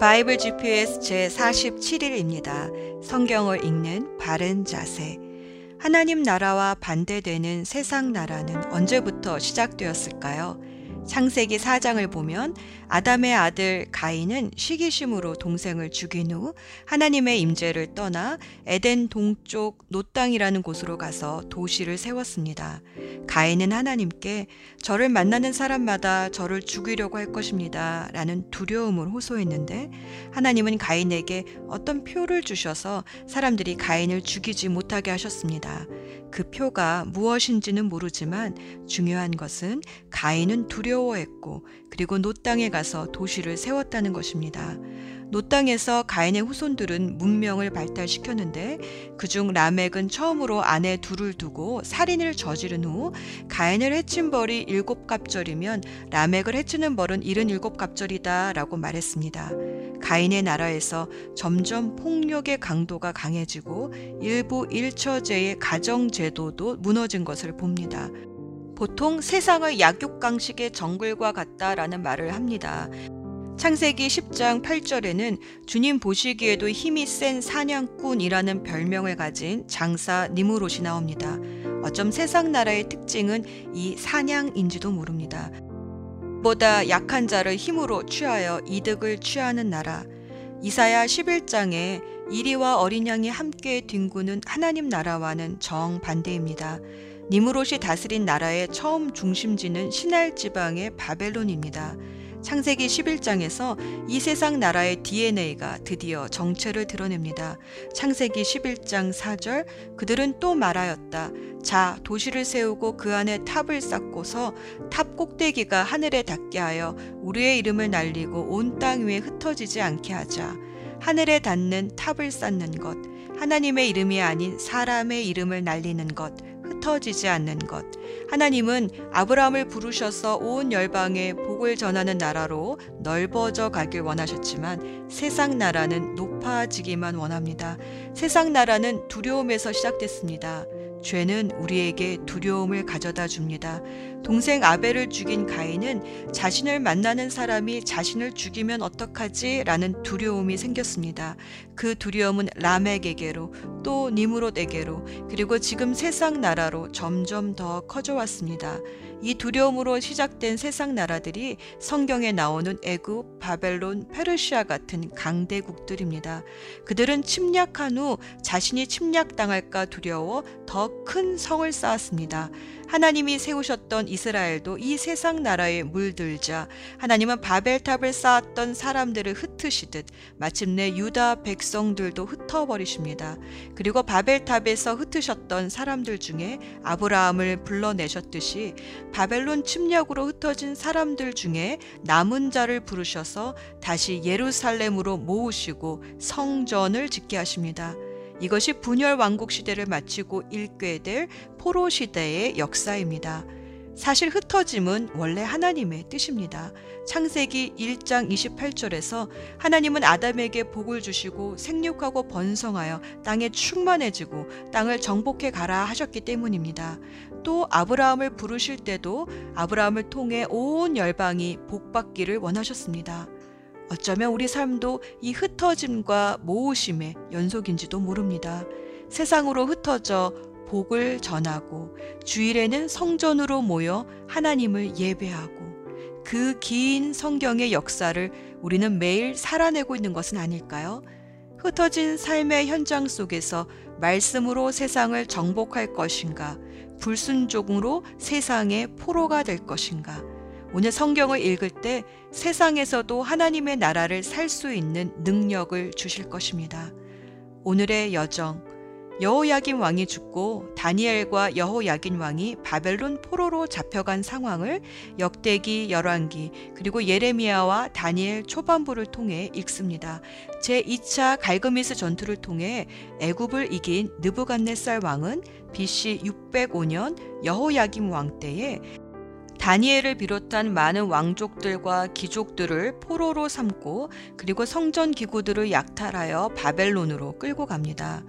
바이블 GPS 제 47일입니다. 성경을 읽는 바른 자세. 하나님 나라와 반대되는 세상 나라는 언제부터 시작되었을까요? 창세기 4장을 보면 아담의 아들 가인은 시기심으로 동생을 죽인 후 하나님의 임재를 떠나 에덴 동쪽 놋 땅이라는 곳으로 가서 도시를 세웠습니다. 가인은 하나님께 저를 만나는 사람마다 저를 죽이려고 할 것입니다. 라는 두려움을 호소했는데 하나님은 가인에게 어떤 표를 주셔서 사람들이 가인을 죽이지 못하게 하셨습니다. 그 표가 무엇인지는 모르지만 중요한 것은 가인은 두려워했고 그리고 놋 땅에 가서 도시를 세웠다는 것입니다. 놋 땅에서 가인의 후손들은 문명을 발달시켰는데 그중 라멕은 처음으로 아내 둘을 두고 살인을 저지른 후 가인을 해친 벌이 일곱 갑절이면 라멕을 해치는 벌은 일흔일곱 갑절이다라고 말했습니다. 가인의 나라에서 점점 폭력의 강도가 강해지고 일부 일처제의 가정 제도도 무너진 것을 봅니다. 보통 세상의 약육강식의 정글과 같다라는 말을 합니다. 창세기 10장 8절에는 주님 보시기에도 힘이 센 사냥꾼이라는 별명을 가진 장사 니무롯이 나옵니다. 어쩜 세상 나라의 특징은 이 사냥인지도 모릅니다. 보다 약한 자를 힘으로 취하여 이득을 취하는 나라. 이사야 11장에 이리와 어린 양이 함께 뒹구는 하나님 나라와는 정반대입니다. 니무롯이 다스린 나라의 처음 중심지는 신할 지방의 바벨론입니다. 창세기 11장에서 이 세상 나라의 DNA가 드디어 정체를 드러냅니다. 창세기 11장 4절 그들은 또 말하였다. 자 도시를 세우고 그 안에 탑을 쌓고서 탑 꼭대기가 하늘에 닿게 하여 우리의 이름을 날리고 온 땅 위에 흩어지지 않게 하자. 하늘에 닿는 탑을 쌓는 것, 하나님의 이름이 아닌 사람의 이름을 날리는 것, 흩어지지 않는 것. 하나님은 아브라함을 부르셔서 온 열방에 복을 전하는 나라로 넓어져 가길 원하셨지만 세상 나라는 높아지기만 원합니다. 세상 나라는 두려움에서 시작됐습니다. 죄는 우리에게 두려움을 가져다 줍니다. 동생 아벨을 죽인 가인은 자신을 만나는 사람이 자신을 죽이면 어떡하지? 라는 두려움이 생겼습니다. 그 두려움은 라멕에게로 또 니무롯에게로 그리고 지금 세상 나라로 점점 더 커져왔습니다. 이 두려움으로 시작된 세상 나라들이 성경에 나오는 애굽, 바벨론, 페르시아 같은 강대국들입니다. 그들은 침략한 후 자신이 침략당할까 두려워 더 큰 성을 쌓았습니다. 하나님이 세우셨던 이스라엘도 이 세상 나라에 물들자 하나님은 바벨탑을 쌓았던 사람들을 흩으시듯 마침내 유다 백성들도 흩어버리십니다. 그리고 바벨탑에서 흩으셨던 사람들 중에 아브라함을 불러내셨듯이 바벨론 침략으로 흩어진 사람들 중에 남은 자를 부르셔서 다시 예루살렘으로 모으시고 성전을 짓게 하십니다. 이것이 분열 왕국 시대를 마치고 일괴될 포로 시대의 역사입니다. 사실 흩어짐은 원래 하나님의 뜻입니다. 창세기 1장 28절에서 하나님은 아담에게 복을 주시고 생육하고 번성하여 땅에 충만해지고 땅을 정복해 가라 하셨기 때문입니다. 또 아브라함을 부르실 때도 아브라함을 통해 온 열방이 복받기를 원하셨습니다. 어쩌면 우리 삶도 이 흩어짐과 모으심의 연속인지도 모릅니다. 세상으로 흩어져 복을 전하고 주일에는 성전으로 모여 하나님을 예배하고 그 긴 성경의 역사를 우리는 매일 살아내고 있는 것은 아닐까요? 흩어진 삶의 현장 속에서 말씀으로 세상을 정복할 것인가, 불순종으로 세상의 포로가 될 것인가, 오늘 성경을 읽을 때 세상에서도 하나님의 나라를 살 수 있는 능력을 주실 것입니다. 오늘의 여정 여호야긴 왕이 죽고 다니엘과 여호야긴 왕이 바벨론 포로로 잡혀간 상황을 역대기 열왕기 그리고 예레미야와 다니엘 초반부를 통해 읽습니다. 제2차 갈그미스 전투를 통해 애굽을 이긴 느부갓네살 왕은 BC 605년 여호야김 왕 때에 다니엘을 비롯한 많은 왕족들과 귀족들을 포로로 삼고 그리고 성전 기구들을 약탈하여 바벨론으로 끌고 갑니다.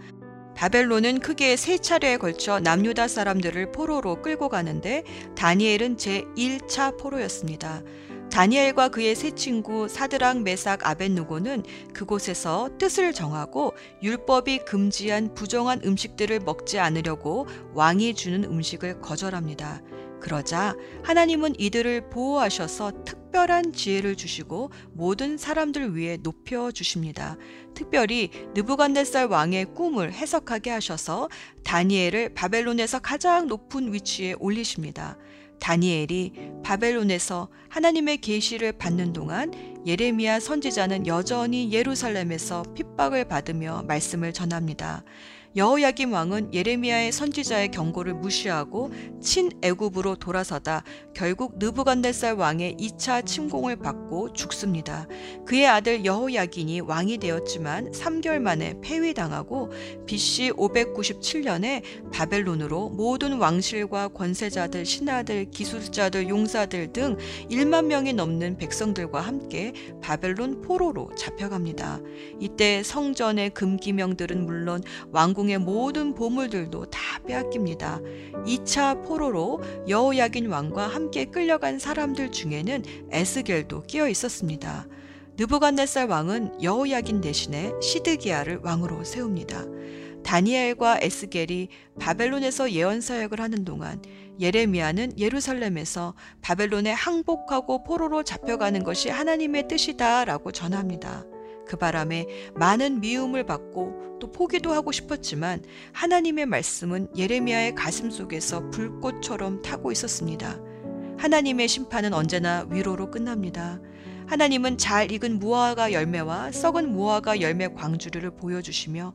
바벨론은 크게 세 차례에 걸쳐 남유다 사람들을 포로로 끌고 가는데 다니엘은 제 1차 포로였습니다. 다니엘과 그의 세 친구 사드랑 메삭 아벤누고는 그곳에서 뜻을 정하고 율법이 금지한 부정한 음식들을 먹지 않으려고 왕이 주는 음식을 거절합니다. 그러자 하나님은 이들을 보호하셔서 특별한 지혜를 주시고 모든 사람들 위해 높여 주십니다. 특별히 느부갓네살 왕의 꿈을 해석하게 하셔서 다니엘을 바벨론에서 가장 높은 위치에 올리십니다. 다니엘이 바벨론에서 하나님의 계시를 받는 동안 예레미야 선지자는 여전히 예루살렘에서 핍박을 받으며 말씀을 전합니다. 여호야김 왕은 예레미야의 선지자의 경고를 무시하고 친애굽으로 돌아서다 결국 느부갓네살 왕의 2차 침공을 받고 죽습니다. 그의 아들 여호야긴이 왕이 되었지만 3개월 만에 폐위당하고 BC 597년에 바벨론으로 모든 왕실과 권세자들, 신하들, 기술자들, 용사들 등 1만 명이 넘는 백성들과 함께 바벨론 포로로 잡혀갑니다. 이때 성전의 금기명들은 물론 왕궁 왕궁의 모든 보물들도 다 빼앗깁니다. 2차 포로로 여호야긴 왕과 함께 끌려간 사람들 중에는 에스겔도 끼어 있었습니다. 느부갓네살 왕은 여호야긴 대신에 시드기야를 왕으로 세웁니다. 다니엘과 에스겔이 바벨론에서 예언 사역을 하는 동안 예레미야는 예루살렘에서 바벨론에 항복하고 포로로 잡혀가는 것이 하나님의 뜻이다라고 전합니다. 그 바람에 많은 미움을 받고 또 포기도 하고 싶었지만 하나님의 말씀은 예레미야의 가슴 속에서 불꽃처럼 타고 있었습니다. 하나님의 심판은 언제나 위로로 끝납니다. 하나님은 잘 익은 무화과 열매와 썩은 무화과 열매 광주리를 보여주시며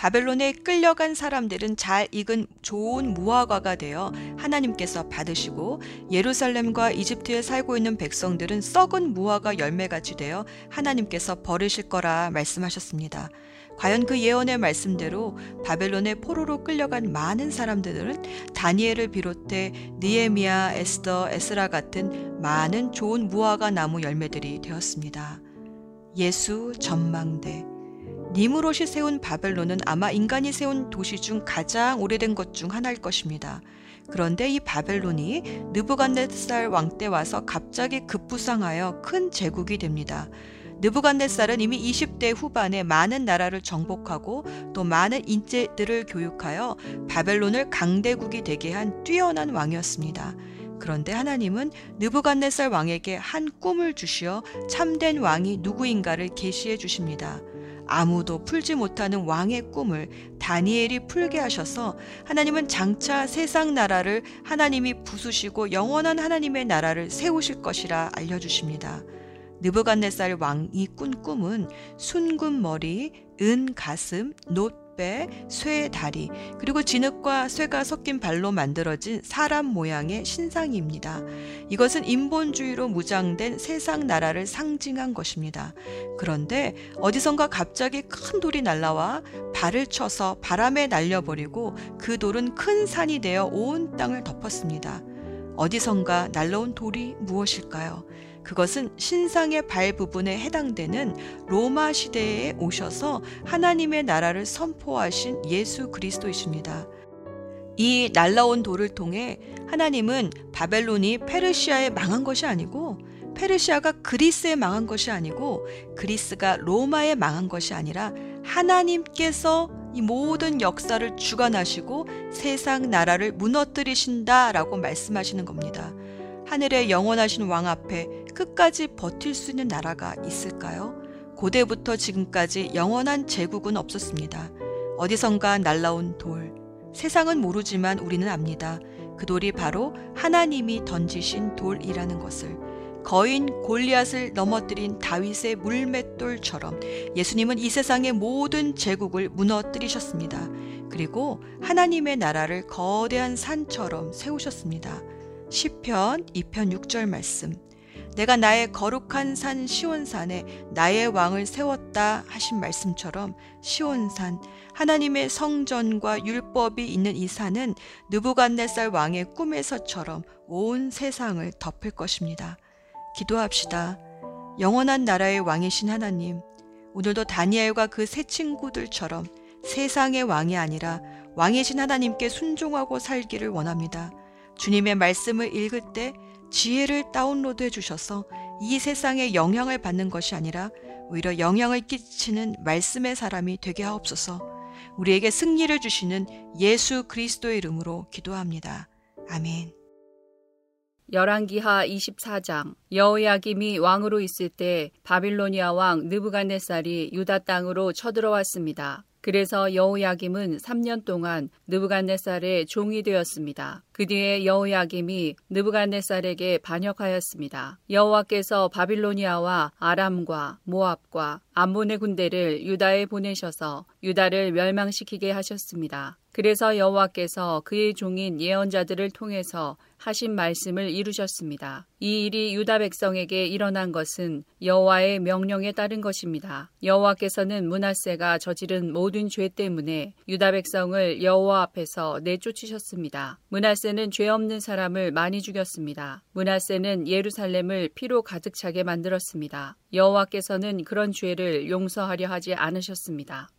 바벨론에 끌려간 사람들은 잘 익은 좋은 무화과가 되어 하나님께서 받으시고 예루살렘과 이집트에 살고 있는 백성들은 썩은 무화과 열매같이 되어 하나님께서 버리실 거라 말씀하셨습니다. 과연 그 예언의 말씀대로 바벨론의 포로로 끌려간 많은 사람들은 다니엘을 비롯해 니에미아, 에스더, 에스라 같은 많은 좋은 무화과 나무 열매들이 되었습니다. 예수 전망대 니무롯이 세운 바벨론은 아마 인간이 세운 도시 중 가장 오래된 것 중 하나일 것입니다. 그런데 이 바벨론이 느부갓네살 왕 때 와서 갑자기 급부상하여 큰 제국이 됩니다. 느부갓네살은 이미 20대 후반에 많은 나라를 정복하고 또 많은 인재들을 교육하여 바벨론을 강대국이 되게 한 뛰어난 왕이었습니다. 그런데 하나님은 느부갓네살 왕에게 한 꿈을 주시어 참된 왕이 누구인가를 계시해 주십니다. 아무도 풀지 못하는 왕의 꿈을 다니엘이 풀게 하셔서 하나님은 장차 세상 나라를 하나님이 부수시고 영원한 하나님의 나라를 세우실 것이라 알려주십니다. 느부갓네살 왕이 꾼 꿈은 순금 머리, 은 가슴, 놋 배, 쇠 다리, 그리고 진흙과 쇠가 섞인 발로 만들어진 사람 모양의 신상입니다. 이것은 인본주의로 무장된 세상 나라를 상징한 것입니다. 그런데 어디선가 갑자기 큰 돌이 날라와 발을 쳐서 바람에 날려버리고 그 돌은 큰 산이 되어 온 땅을 덮었습니다. 어디선가 날라온 돌이 무엇일까요? 그것은 신상의 발 부분에 해당되는 로마 시대에 오셔서 하나님의 나라를 선포하신 예수 그리스도이십니다. 이 날라온 돌을 통해 하나님은 바벨론이 페르시아에 망한 것이 아니고 페르시아가 그리스에 망한 것이 아니고 그리스가 로마에 망한 것이 아니라 하나님께서 이 모든 역사를 주관하시고 세상 나라를 무너뜨리신다라고 말씀하시는 겁니다. 하늘의 영원하신 왕 앞에 끝까지 버틸 수 있는 나라가 있을까요? 고대부터 지금까지 영원한 제국은 없었습니다. 어디선가 날라온 돌. 세상은 모르지만 우리는 압니다. 그 돌이 바로 하나님이 던지신 돌이라는 것을. 거인 골리앗을 넘어뜨린 다윗의 물맷돌처럼 예수님은 이 세상의 모든 제국을 무너뜨리셨습니다. 그리고 하나님의 나라를 거대한 산처럼 세우셨습니다. 시편 2편 6절 말씀. 내가 나의 거룩한 산 시온산에 나의 왕을 세웠다 하신 말씀처럼 시온산 하나님의 성전과 율법이 있는 이 산은 느부갓네살 왕의 꿈에서처럼 온 세상을 덮을 것입니다. 기도합시다. 영원한 나라의 왕이신 하나님, 오늘도 다니엘과 그 세 친구들처럼 세상의 왕이 아니라 왕이신 하나님께 순종하고 살기를 원합니다. 주님의 말씀을 읽을 때 지혜를 다운로드해 주셔서 이 세상에 영향을 받는 것이 아니라 오히려 영향을 끼치는 말씀의 사람이 되게 하옵소서. 우리에게 승리를 주시는 예수 그리스도의 이름으로 기도합니다. 아멘. 열왕기하 24장 여호야김이 왕으로 있을 때 바빌로니아 왕 느부갓네살이 유다 땅으로 쳐들어왔습니다. 그래서 여호야김은 3년 동안 느부갓네살의 종이 되었습니다. 그 뒤에 여호야김이 느부갓네살에게 반역하였습니다. 여호와께서 바빌로니아와 아람과 모압과 암몬의 군대를 유다에 보내셔서 유다를 멸망시키게 하셨습니다. 그래서 여호와께서 그의 종인 예언자들을 통해서 하신 말씀을 이루셨습니다. 이 일이 유다 백성에게 일어난 것은 여호와의 명령에 따른 것입니다. 여호와께서는 문하세가 저지른 모든 죄 때문에 유다 백성을 여호와 앞에서 내쫓으셨습니다. 문하세는 죄 없는 사람을 많이 죽였습니다. 문하세는 예루살렘을 피로 가득 차게 만들었습니다. 여호와께서는 그런 죄를 용서하려 하지 않으셨습니다.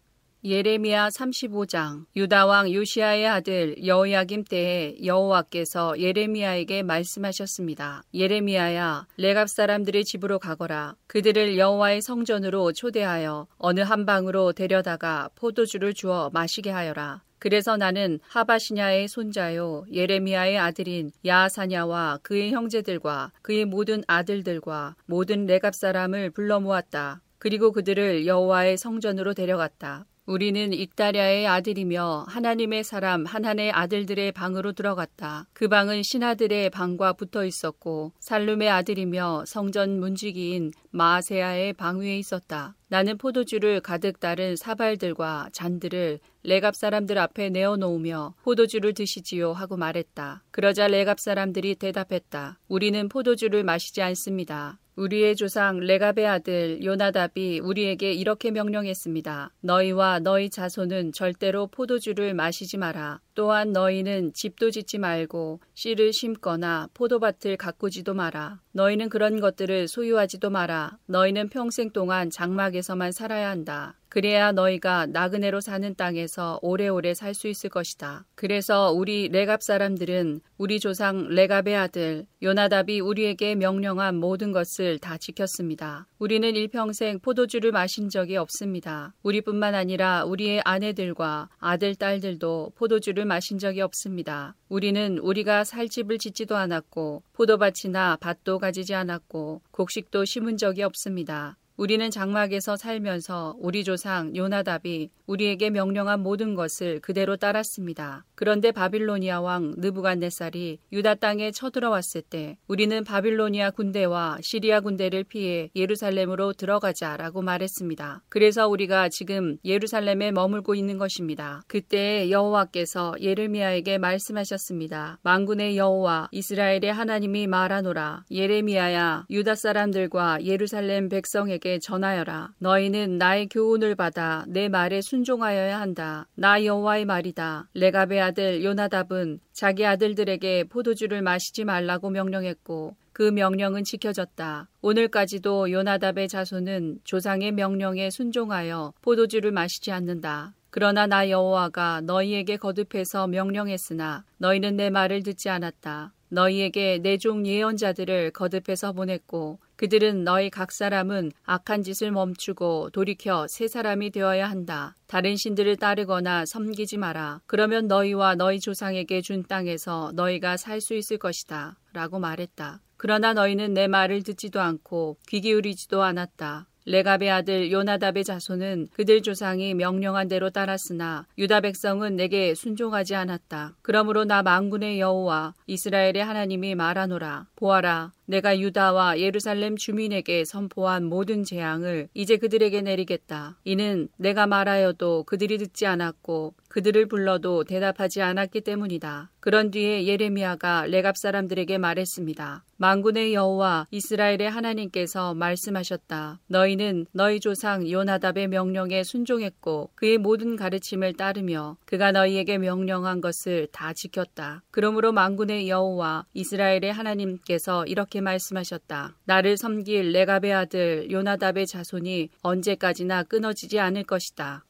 예레미야 35장 유다 왕 요시아의 아들 여호야김 때에 여호와께서 예레미야에게 말씀하셨습니다. 예레미야야 레갑 사람들의 집으로 가거라 그들을 여호와의 성전으로 초대하여 어느 한 방으로 데려다가 포도주를 주어 마시게 하여라. 그래서 나는 하바시냐의 손자요 예레미야의 아들인 야사냐와 그의 형제들과 그의 모든 아들들과 모든 레갑 사람을 불러 모았다. 그리고 그들을 여호와의 성전으로 데려갔다. 우리는 익다랴의 아들이며 하나님의 사람 하나의 아들들의 방으로 들어갔다. 그 방은 신하들의 방과 붙어 있었고 살룸의 아들이며 성전 문지기인 마세야의 방 위에 있었다. 나는 포도주를 가득 따른 사발들과 잔들을 레갑 사람들 앞에 내어놓으며 포도주를 드시지요 하고 말했다. 그러자 레갑 사람들이 대답했다. 우리는 포도주를 마시지 않습니다. 우리의 조상 레갑의 아들 요나답이 우리에게 이렇게 명령했습니다. 너희와 너희 자손은 절대로 포도주를 마시지 마라. 또한 너희는 집도 짓지 말고 씨를 심거나 포도밭을 가꾸지도 마라. 너희는 그런 것들을 소유하지도 마라. 너희는 평생 동안 장막에서만 살아야 한다. 그래야 너희가 나그네로 사는 땅에서 오래오래 살 수 있을 것이다. 그래서 우리 레갑 사람들은 우리 조상 레갑의 아들 요나답이 우리에게 명령한 모든 것을 다 지켰습니다. 우리는 일평생 포도주를 마신 적이 없습니다. 우리뿐만 아니라 우리의 아내들과 아들, 딸들도 포도주를 마신 적이 없습니다. 우리는 우리가 살 집을 짓지도 않았고 포도밭이나 밭도 가지지 않았고 곡식도 심은 적이 없습니다. 우리는 장막에서 살면서 우리 조상 요나답이 우리에게 명령한 모든 것을 그대로 따랐습니다. 그런데 바빌로니아 왕 느부갓네살이 유다 땅에 쳐들어왔을 때 우리는 바빌로니아 군대와 시리아 군대를 피해 예루살렘으로 들어가자라고 말했습니다. 그래서 우리가 지금 예루살렘에 머물고 있는 것입니다. 그때 여호와께서 예레미야에게 말씀하셨습니다. 만군의 여호와 이스라엘의 하나님이 말하노라 예레미야야 유다 사람들과 예루살렘 백성에게 전하여라 너희는 나의 교훈을 받아 내 말에 순종하여야 한다. 나 여호와의 말이다. 레갑의 아들 요나답은 자기 아들들에게 포도주를 마시지 말라고 명령했고 그 명령은 지켜졌다. 오늘까지도 요나답의 자손은 조상의 명령에 순종하여 포도주를 마시지 않는다. 그러나 나 여호와가 너희에게 거듭해서 명령했으나 너희는 내 말을 듣지 않았다. 너희에게 내 종 예언자들을 거듭해서 보냈고 그들은 너희 각 사람은 악한 짓을 멈추고 돌이켜 새 사람이 되어야 한다. 다른 신들을 따르거나 섬기지 마라. 그러면 너희와 너희 조상에게 준 땅에서 너희가 살 수 있을 것이다. 라고 말했다. 그러나 너희는 내 말을 듣지도 않고 귀 기울이지도 않았다. 레갑의 아들 요나답의 자손은 그들 조상이 명령한 대로 따랐으나 유다 백성은 내게 순종하지 않았다. 그러므로 나 망군의 여호와 이스라엘의 하나님이 말하노라. 보아라. 내가 유다와 예루살렘 주민에게 선포한 모든 재앙을 이제 그들에게 내리겠다. 이는 내가 말하여도 그들이 듣지 않았고 그들을 불러도 대답하지 않았기 때문이다. 그런 뒤에 예레미야가 레갑 사람들에게 말했습니다. 망군의 여호와 이스라엘의 하나님께서 말씀하셨다. 너희는 너희 조상 요나답의 명령에 순종했고 그의 모든 가르침을 따르며 그가 너희에게 명령한 것을 다 지켰다. 그러므로 망군의 여호와 이스라엘의 하나님께서 이렇게 말씀하셨다. 나를 섬길 레갑의 아들 요나답의 자손이 언제까지나 끊어지지 않을 것이다.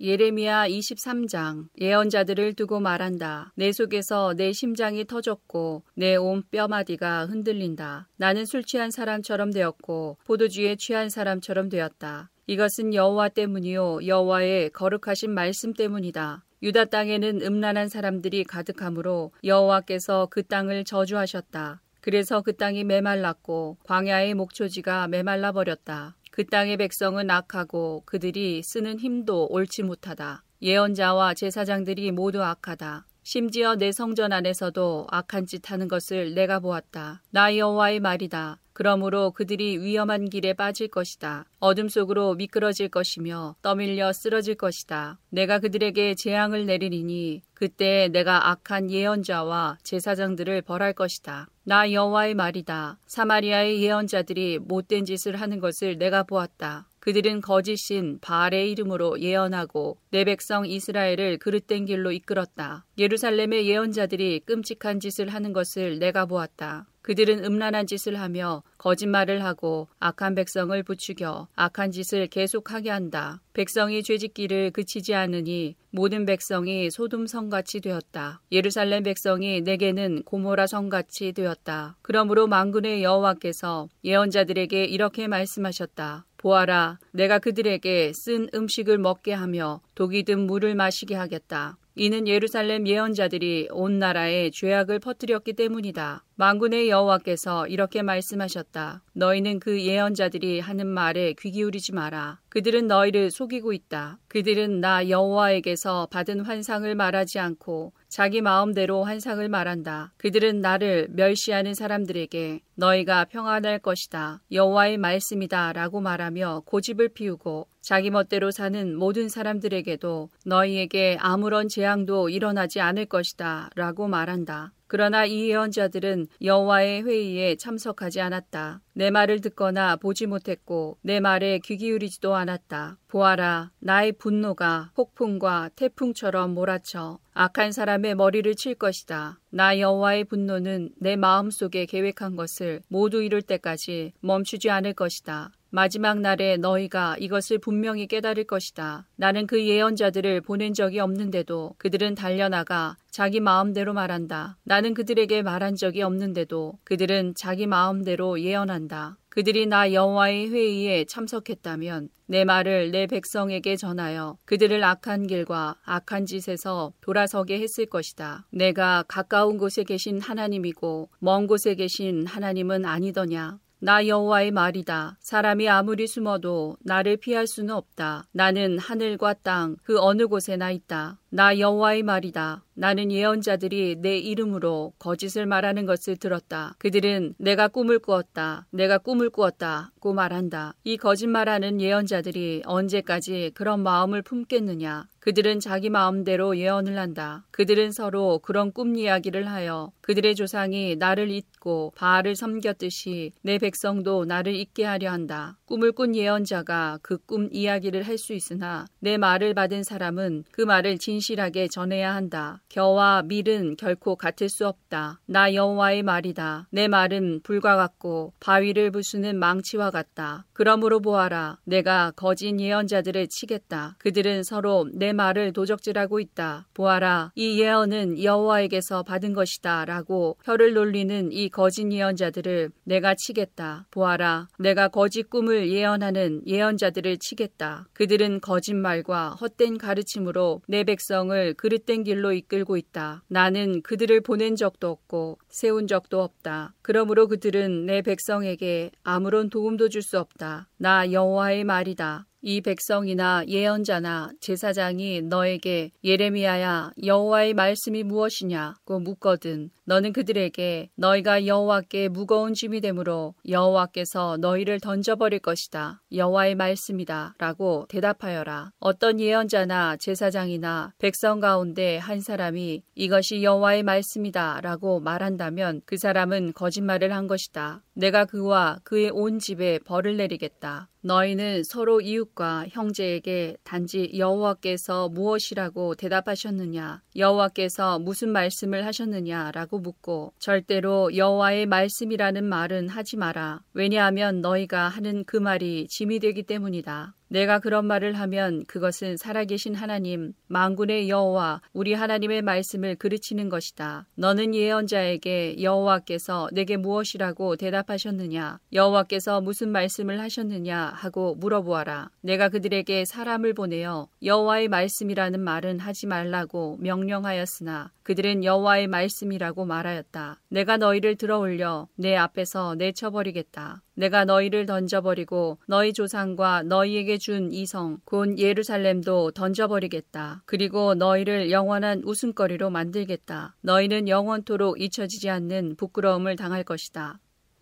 예레미야 23장 예언자들을 두고 말한다. 내 속에서 내 심장이 터졌고 내 온 뼈마디가 흔들린다. 나는 술 취한 사람처럼 되었고 포도주에 취한 사람처럼 되었다. 이것은 여호와 때문이요 여호와의 거룩하신 말씀 때문이다. 유다 땅에는 음란한 사람들이 가득하므로 여호와께서 그 땅을 저주하셨다. 그래서 그 땅이 메말랐고 광야의 목초지가 메말라 버렸다. 그 땅의 백성은 악하고 그들이 쓰는 힘도 옳지 못하다. 예언자와 제사장들이 모두 악하다. 심지어 내 성전 안에서도 악한 짓 하는 것을 내가 보았다. 나 여호와의 말이다. 그러므로 그들이 위험한 길에 빠질 것이다. 어둠 속으로 미끄러질 것이며 떠밀려 쓰러질 것이다. 내가 그들에게 재앙을 내리리니 그때 내가 악한 예언자와 제사장들을 벌할 것이다. 나 여호와의 말이다. 사마리아의 예언자들이 못된 짓을 하는 것을 내가 보았다. 그들은 거짓신 바알의 이름으로 예언하고 내 백성 이스라엘을 그릇된 길로 이끌었다. 예루살렘의 예언자들이 끔찍한 짓을 하는 것을 내가 보았다. 그들은 음란한 짓을 하며 거짓말을 하고 악한 백성을 부추겨 악한 짓을 계속하게 한다. 백성이 죄짓기를 그치지 않으니 모든 백성이 소돔 성같이 되었다. 예루살렘 백성이 내게는 고모라 성같이 되었다. 그러므로 만군의 여호와께서 예언자들에게 이렇게 말씀하셨다. 보아라, 내가 그들에게 쓴 음식을 먹게 하며 독이 든 물을 마시게 하겠다. 이는 예루살렘 예언자들이 온 나라에 죄악을 퍼뜨렸기 때문이다. 만군의 여호와께서 이렇게 말씀하셨다. 너희는 그 예언자들이 하는 말에 귀 기울이지 마라. 그들은 너희를 속이고 있다. 그들은 나 여호와에게서 받은 환상을 말하지 않고 자기 마음대로 환상을 말한다. 그들은 나를 멸시하는 사람들에게 너희가 평안할 것이다. 여호와의 말씀이다 라고 말하며 고집을 피우고 자기 멋대로 사는 모든 사람들에게도 너희에게 아무런 재앙도 일어나지 않을 것이다. 라고 말한다. 그러나 이 예언자들은 여호와의 회의에 참석하지 않았다. 내 말을 듣거나 보지 못했고 내 말에 귀 기울이지도 않았다. 보아라, 나의 분노가 폭풍과 태풍처럼 몰아쳐 악한 사람의 머리를 칠 것이다. 나 여호와의 분노는 내 마음속에 계획한 것을 모두 이룰 때까지 멈추지 않을 것이다. 마지막 날에 너희가 이것을 분명히 깨달을 것이다. 나는 그 예언자들을 보낸 적이 없는데도 그들은 달려나가 자기 마음대로 말한다. 나는 그들에게 말한 적이 없는데도 그들은 자기 마음대로 예언한다. 그들이 나 여호와의 회의에 참석했다면 내 말을 내 백성에게 전하여 그들을 악한 길과 악한 짓에서 돌아서게 했을 것이다. 내가 가까운 곳에 계신 하나님이고 먼 곳에 계신 하나님은 아니더냐. 나 여호와의 말이다. 사람이 아무리 숨어도 나를 피할 수는 없다. 나는 하늘과 땅 그 어느 곳에나 있다. 나 여호와의 말이다. 나는 예언자들이 내 이름으로 거짓을 말하는 것을 들었다. 그들은 내가 꿈을 꾸었다. 내가 꿈을 꾸었다고 말한다. 이 거짓말하는 예언자들이 언제까지 그런 마음을 품겠느냐? 그들은 자기 마음대로 예언을 한다. 그들은 서로 그런 꿈 이야기를 하여 그들의 조상이 나를 잊고 바알을 섬겼듯이 내 백성도 나를 잊게 하려 한다. 꿈을 꾼 예언자가 그 꿈 이야기를 할 수 있으나 내 말을 받은 사람은 그 말을 진 실하게 전해야 한다. 겨와 밀은 결코 같을 수 없다. 나 여호와의 말이다. 내 말은 불과 같고 바위를 부수는 망치와 같다. 그러므로 보아라. 내가 거짓 예언자들을 치겠다. 그들은 서로 내 말을 도적질하고 있다. 보아라. 이 예언은 여호와에게서 받은 것이다. 라고 혀를 놀리는 이 거짓 예언자들을 내가 치겠다. 보아라. 내가 거짓 꿈을 예언하는 예언자들을 치겠다. 그들은 거짓말과 헛된 가르침으로 내 백성 을 그릇된 길로 이끌고 있다. 나는 그들을 보낸 적도 없고 세운 적도 없다. 그러므로 그들은 내 백성에게 아무런 도움도 줄 수 없다. 나 여호와의 말이다. 이 백성이나 예언자나 제사장이 너에게 예레미야야 여호와의 말씀이 무엇이냐고 묻거든 너는 그들에게 너희가 여호와께 무거운 짐이 되므로 여호와께서 너희를 던져버릴 것이다 여호와의 말씀이다라고 대답하여라. 어떤 예언자나 제사장이나 백성 가운데 한 사람이 이것이 여호와의 말씀이다라고 말한다면 그 사람은 거짓말을 한 것이다 내가 그와 그의 온 집에 벌을 내리겠다. 너희는 서로 이웃과 형제에게 단지 여호와께서 무엇이라고 대답하셨느냐? 여호와께서 무슨 말씀을 하셨느냐라고 묻고 절대로 여호와의 말씀이라는 말은 하지 마라. 왜냐하면 너희가 하는 그 말이 짐이 되기 때문이다 내가 그런 말을 하면 그것은 살아계신 하나님, 만군의 여호와 우리 하나님의 말씀을 그르치는 것이다. 너는 예언자에게 여호와께서 내게 무엇이라고 대답하셨느냐? 여호와께서 무슨 말씀을 하셨느냐? 하고 물어보아라. 내가 그들에게 사람을 보내어 여호와의 말씀이라는 말은 하지 말라고 명령하였으나 그들은 여호와의 말씀이라고 말하였다. 내가 너희를 들어올려 내 앞에서 내쳐버리겠다. 내가 너희를 던져버리고 너희 조상과 너희에게 준 이성 곧 예루살렘도 던져버리겠다. 그리고 너희를 영원한 웃음거리로 만들겠다. 너희는 영원토록 잊혀지지 않는 부끄러움을 당할 것이다.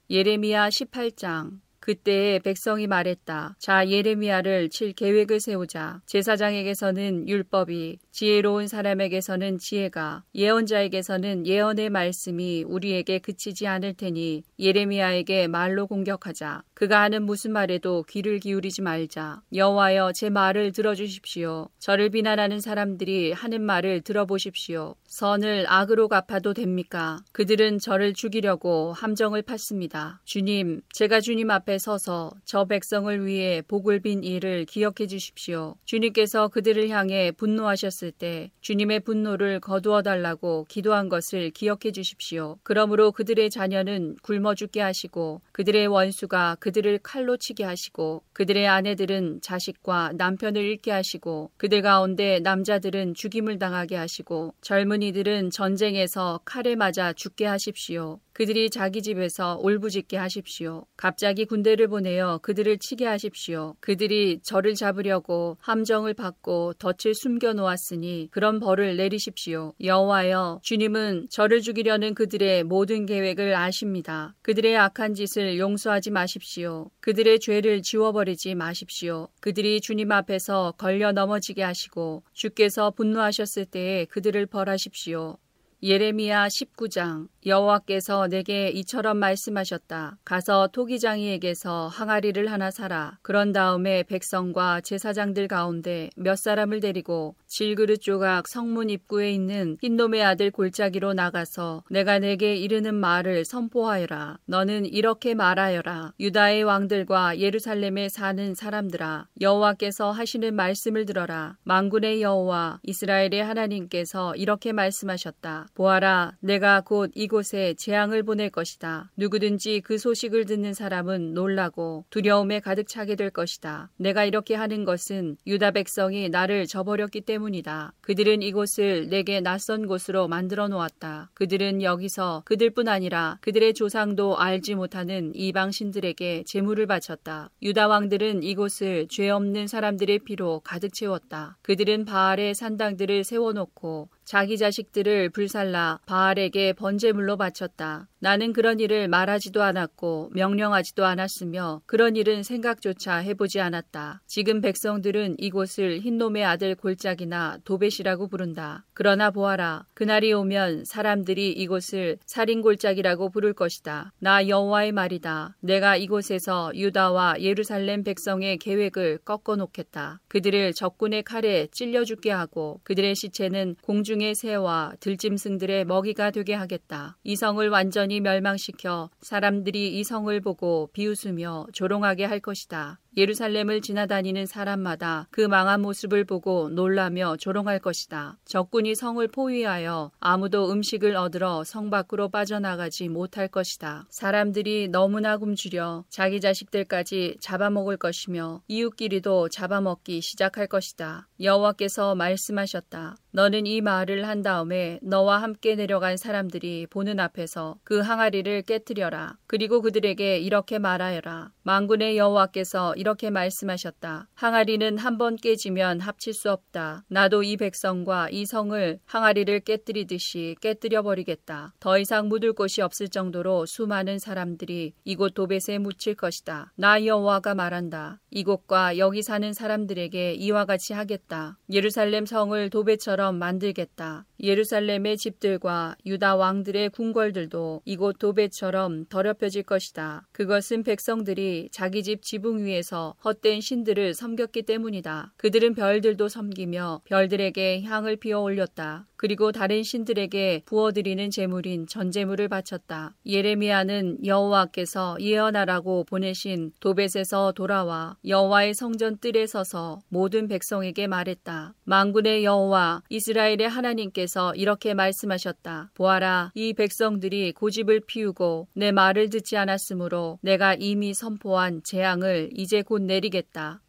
예레미야 18장 그때에 백성이 말했다. 자, 예레미야를 칠 계획을 세우자. 제사장에게서는 율법이, 지혜로운 사람에게서는 지혜가, 예언자에게서는 예언의 말씀이 우리에게 그치지 않을 테니 예레미야에게 말로 공격하자. 그가 하는 무슨 말에도 귀를 기울이지 말자. 여호와여 제 말을 들어주십시오. 저를 비난하는 사람들이 하는 말을 들어보십시오. 선을 악으로 갚아도 됩니까? 그들은 저를 죽이려고 함정을 팠습니다. 주님, 제가 주님 앞에 서서 저 백성을 위해 복을 빈 일을 기억해 주십시오. 주님께서 그들을 향해 분노하셨 을 때 주님의 분노를 거두어 달라고 기도한 것을 기억해 주십시오. 그러므로 그들의 자녀는 굶어 죽게 하시고 그들의 원수가 그들을 칼로 치게 하시고 그들의 아내들은 자식과 남편을 잃게 하시고 그들 가운데 남자들은 죽임을 당하게 하시고 젊은이들은 전쟁에서 칼에 맞아 죽게 하십시오. 그들이 자기 집에서 올부짖게 하십시오. 갑자기 군대를 보내어 그들을 치게 하십시오. 그들이 저를 잡으려고 함정을 받고 덫을 숨겨 놓았으니 그런 벌을 내리십시오. 여호와여 주님은 저를 죽이려는 그들의 모든 계획을 아십니다. 그들의 악한 짓을 용서하지 마십시오. 그들의 죄를 지워버리지 마십시오. 그들이 주님 앞에서 걸려 넘어지게 하시고 주께서 분노하셨을 때에 그들을 벌하십시오. 예레미야 19장 여호와께서 내게 이처럼 말씀하셨다. 가서 토기장이에게서 항아리를 하나 사라. 그런 다음에 백성과 제사장들 가운데 몇 사람을 데리고 질그릇 조각 성문 입구에 있는 흰놈의 아들 골짜기로 나가서 내가 내게 이르는 말을 선포하여라. 너는 이렇게 말하여라. 유다의 왕들과 예루살렘에 사는 사람들아 여호와께서 하시는 말씀을 들어라. 만군의 여호와 이스라엘의 하나님께서 이렇게 말씀하셨다. 보아라, 내가 곧 이곳에 재앙을 보낼 것이다. 누구든지 그 소식을 듣는 사람은 놀라고 두려움에 가득 차게 될 것이다. 내가 이렇게 하는 것은 유다 백성이 나를 저버렸기 때문이다. 그들은 이곳을 내게 낯선 곳으로 만들어 놓았다. 그들은 여기서 그들뿐 아니라 그들의 조상도 알지 못하는 이방 신들에게 제물을 바쳤다. 유다 왕들은 이곳을 죄 없는 사람들의 피로 가득 채웠다. 그들은 바알의 산당들을 세워놓고 자기 자식들을 불살라 바알에게 번제물로 바쳤다. 나는 그런 일을 말하지도 않았고 명령하지도 않았으며 그런 일은 생각조차 해보지 않았다. 지금 백성들은 이곳을 흰놈의 아들 골짜기나 도벳이라고 부른다. 그러나 보아라. 그날이 오면 사람들이 이곳을 살인골짜기라고 부를 것이다. 나 여호와의 말이다. 내가 이곳에서 유다와 예루살렘 백성의 계획을 꺾어 놓겠다. 그들을 적군의 칼에 찔려 죽게 하고 그들의 시체는 공중의 새와 들짐승들의 먹이가 되게 하겠다. 이 성을 완전히 멸망시켜 사람들이 이 성을 보고 비웃으며 조롱하게 할 것이다. 예루살렘을 지나다니는 사람마다 그 망한 모습을 보고 놀라며 조롱할 것이다. 적군이 성을 포위하여 아무도 음식을 얻으러 성 밖으로 빠져나가지 못할 것이다. 사람들이 너무나 굶주려 자기 자식들까지 잡아먹을 것이며 이웃끼리도 잡아먹기 시작할 것이다. 여호와께서 말씀하셨다. 너는 이 말을 한 다음에 너와 함께 내려간 사람들이 보는 앞에서 그 항아리를 깨뜨려라. 그리고 그들에게 이렇게 말하여라. 망군의 여호와께서 이렇게 말씀하셨다. 항아리는 한 번 깨지면 합칠 수 없다. 나도 이 백성과 이 성을 항아리를 깨뜨리듯이 깨뜨려 버리겠다. 더 이상 묻을 곳이 없을 정도로 수많은 사람들이 이곳 도벳에 묻힐 것이다. 나 여호와가 말한다. 이곳과 여기 사는 사람들에게 이와 같이 하겠다. 예루살렘 성을 도배처럼 만들겠다. 예루살렘의 집들과 유다 왕들의 궁궐들도 이곳 도배처럼 더럽혀질 것이다. 그것은 백성들이 자기 집 지붕 위에서 헛된 신들을 섬겼기 때문이다. 그들은 별들도 섬기며 별들에게 향을 피워 올렸다. 그리고 다른 신들에게 부어드리는 제물인 전제물을 바쳤다. 예레미야는 여호와께서 예언하라고 보내신 도벳에서 돌아와 여호와의 성전 뜰에 서서 모든 백성에게 말했다. 망군의 여호와 이스라엘의 하나님께서 이렇게 말씀하셨다. 보아라 이 백성들이 고집을 피우고 내 말을 듣지 않았으므로 내가 이미 선포한 재앙을 이제 곧 내리겠다.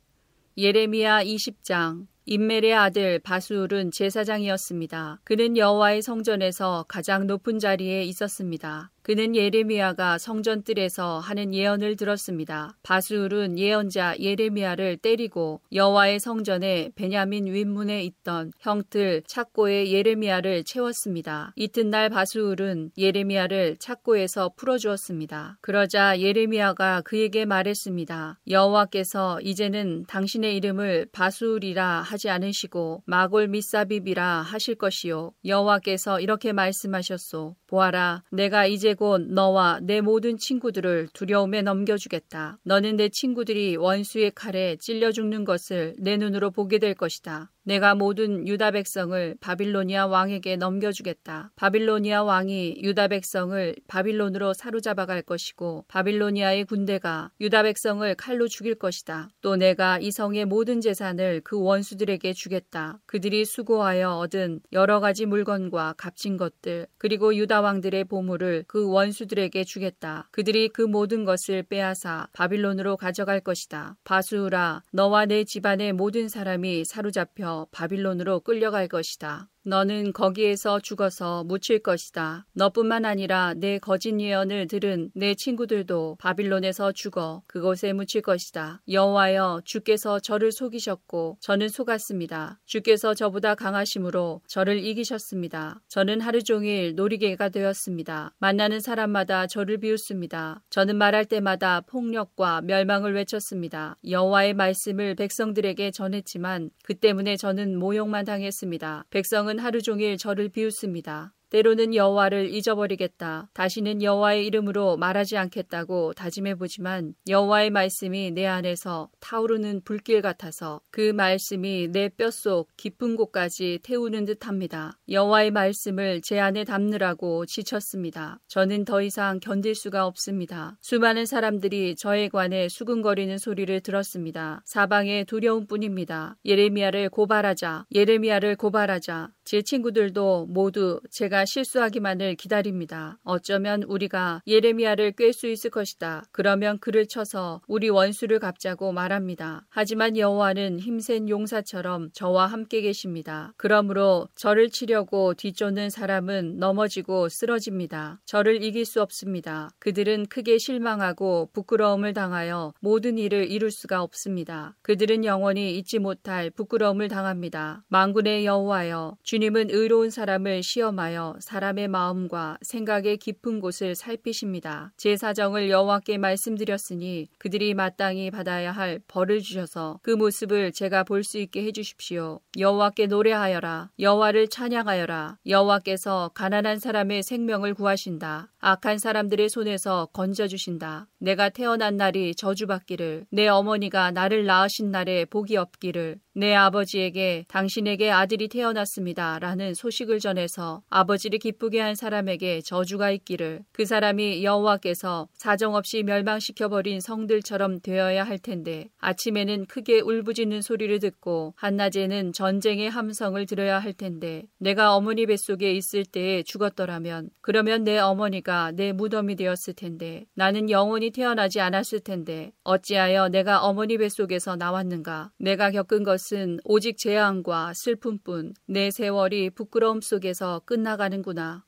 예레미야 20장 임멜의 아들 바수울은 제사장이었습니다. 그는 여호와의 성전에서 가장 높은 자리에 있었습니다. 그는 예레미야가 성전 뜰에서 하는 예언을 들었습니다. 바수울은 예언자 예레미야를 때리고 여호와의 성전에 베냐민 윗문에 있던 형틀 착고에 예레미야를 채웠습니다. 이튿날 바수울은 예레미야를 착고에서 풀어주었습니다. 그러자 예레미야가 그에게 말했습니다. 여호와께서 이제는 당신의 이름을 바수울이라 하지 않으시고 마골 미사빕이라 하실 것이요 여호와께서 이렇게 말씀하셨소. 보아라, 내가 이제 곧 너와 내 모든 친구들을 두려움에 넘겨주겠다. 너는 내 친구들이 원수의 칼에 찔려 죽는 것을 내 눈으로 보게 될 것이다. 내가 모든 유다 백성을 바빌로니아 왕에게 넘겨주겠다. 바빌로니아 왕이 유다 백성을 바빌론으로 사로잡아 갈 것이고 바빌로니아의 군대가 유다 백성을 칼로 죽일 것이다. 또 내가 이 성의 모든 재산을 그 원수들에게 주겠다. 그들이 수고하여 얻은 여러 가지 물건과 값진 것들 그리고 유다 왕들의 보물을 그 원수들에게 주겠다. 그들이 그 모든 것을 빼앗아 바빌론으로 가져갈 것이다. 바수라 너와 내 집안의 모든 사람이 사로잡혀 바빌론으로 끌려갈 것이다. 너는 거기에서 죽어서 묻힐 것이다. 너뿐만 아니라 내 거짓 예언을 들은 내 친구들도 바빌론에서 죽어 그곳에 묻힐 것이다. 여호와여 주께서 저를 속이셨고 저는 속았습니다. 주께서 저보다 강하심으로 저를 이기셨습니다. 저는 하루 종일 놀이개가 되었습니다. 만나는 사람마다 저를 비웃습니다. 저는 말할 때마다 폭력과 멸망을 외쳤습니다. 여호와의 말씀을 백성들에게 전했지만 그 때문에 저는 모욕만 당했습니다. 백성은 백성은 하루 종일 저를 비웃습니다. 때로는 여호와를 잊어버리겠다. 다시는 여호와의 이름으로 말하지 않겠다고 다짐해 보지만 여호와의 말씀이 내 안에서 타오르는 불길 같아서 그 말씀이 내 뼛속 깊은 곳까지 태우는 듯합니다. 여호와의 말씀을 제 안에 담느라고 지쳤습니다. 저는 더 이상 견딜 수가 없습니다. 수많은 사람들이 저에 관해 수근거리는 소리를 들었습니다. 사방에 두려움뿐입니다. 예레미야를 고발하자. 예레미야를 고발하자. 제 친구들도 모두 제가 실수하기만을 기다립니다. 어쩌면 우리가 예레미야를 꿰 수 있을 것이다. 그러면 그를 쳐서 우리 원수를 갚자고 말합니다. 하지만 여호와는 힘센 용사처럼 저와 함께 계십니다. 그러므로 저를 치려고 뒤쫓는 사람은 넘어지고 쓰러집니다. 저를 이길 수 없습니다. 그들은 크게 실망하고 부끄러움을 당하여 모든 일을 이룰 수가 없습니다. 그들은 영원히 잊지 못할 부끄러움을 당합니다. 망군의 여호와여 주님 은 의로운 사람을 시험하여 사람의 마음과 생각의 깊은 곳을 살피십니다. 제 사정을 여호와께 말씀드렸으니 그들이 마땅히 받아야 할 벌을 주셔서 그 모습을 제가 볼 수 있게 해 주십시오. 여호와께 노래하여라. 여호와를 찬양하여라. 여호와께서 가난한 사람의 생명을 구하신다. 악한 사람들의 손에서 건져 주신다. 내가 태어난 날이 저주받기를 내 어머니가 나를 낳으신 날에 복이 없기를 내 아버지에게 당신에게 아들이 태어났습니다. 라는 소식을 전해서 아버지를 기쁘게 한 사람에게 저주가 있기를 그 사람이 여호와께서 사정없이 멸망시켜버린 성들처럼 되어야 할 텐데 아침에는 크게 울부짖는 소리를 듣고 한낮에는 전쟁의 함성을 들어야 할 텐데 내가 어머니 뱃속에 있을 때에 죽었더라면 그러면 내 어머니가 내 무덤이 되었을 텐데 나는 영원히 태어나지 않았을 텐데 어찌하여 내가 어머니 뱃속에서 나왔는가? 내가 겪은 것 것은 오직 재앙과 슬픔뿐 내 세월 이 부끄러움 속에서 끝나가는구나.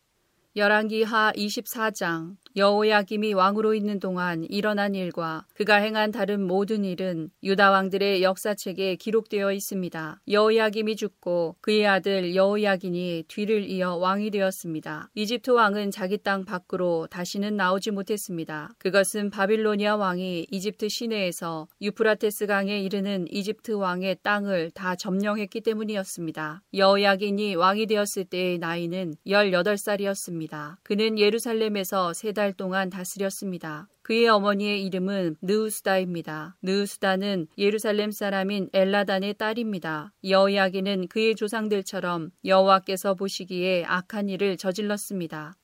열왕기하 24장 여호야김이 왕으로 있는 동안 일어난 일과 그가 행한 다른 모든 일은 유다 왕들의 역사책에 기록되어 있습니다. 여호야김이 죽고 그의 아들 여호야긴이 뒤를 이어 왕이 되었습니다. 이집트 왕은 자기 땅 밖으로 다시는 나오지 못했습니다. 그것은 바빌로니아 왕이 이집트 시내에서 유프라테스 강에 이르는 이집트 왕의 땅을 다 점령했기 때문이었습니다. 여호야긴이 왕이 되었을 때의 나이는 18살이었습니다. 그는 예루살렘에서 세달 동안 다스렸습니다. 그의 어머니의 이름은 느우스다입니다. 느우스다는 예루살렘 사람인 엘라단의 딸입니다. 여호야기는 그의 조상들처럼 여호와께서 보시기에 악한 일을 저질렀습니다.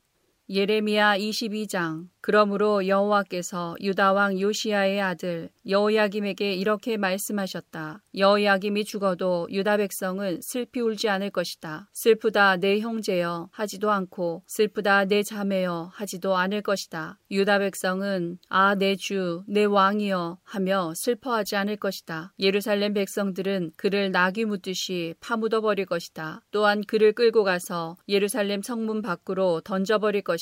예레미야 22장 그러므로 여호와께서 유다 왕 요시야의 아들 여호야김에게 이렇게 말씀하셨다. 여호야김이 죽어도 유다 백성은 슬피 울지 않을 것이다. 슬프다 내 형제여 하지도 않고 슬프다 내 자매여 하지도 않을 것이다. 유다 백성은 아 내 주 내 왕이여 하며 슬퍼하지 않을 것이다. 예루살렘 백성들은 그를 낙이 묻듯이 파묻어 버릴 것이다. 또한 그를 끌고 가서 예루살렘 성문 밖으로 던져 버릴 것이다.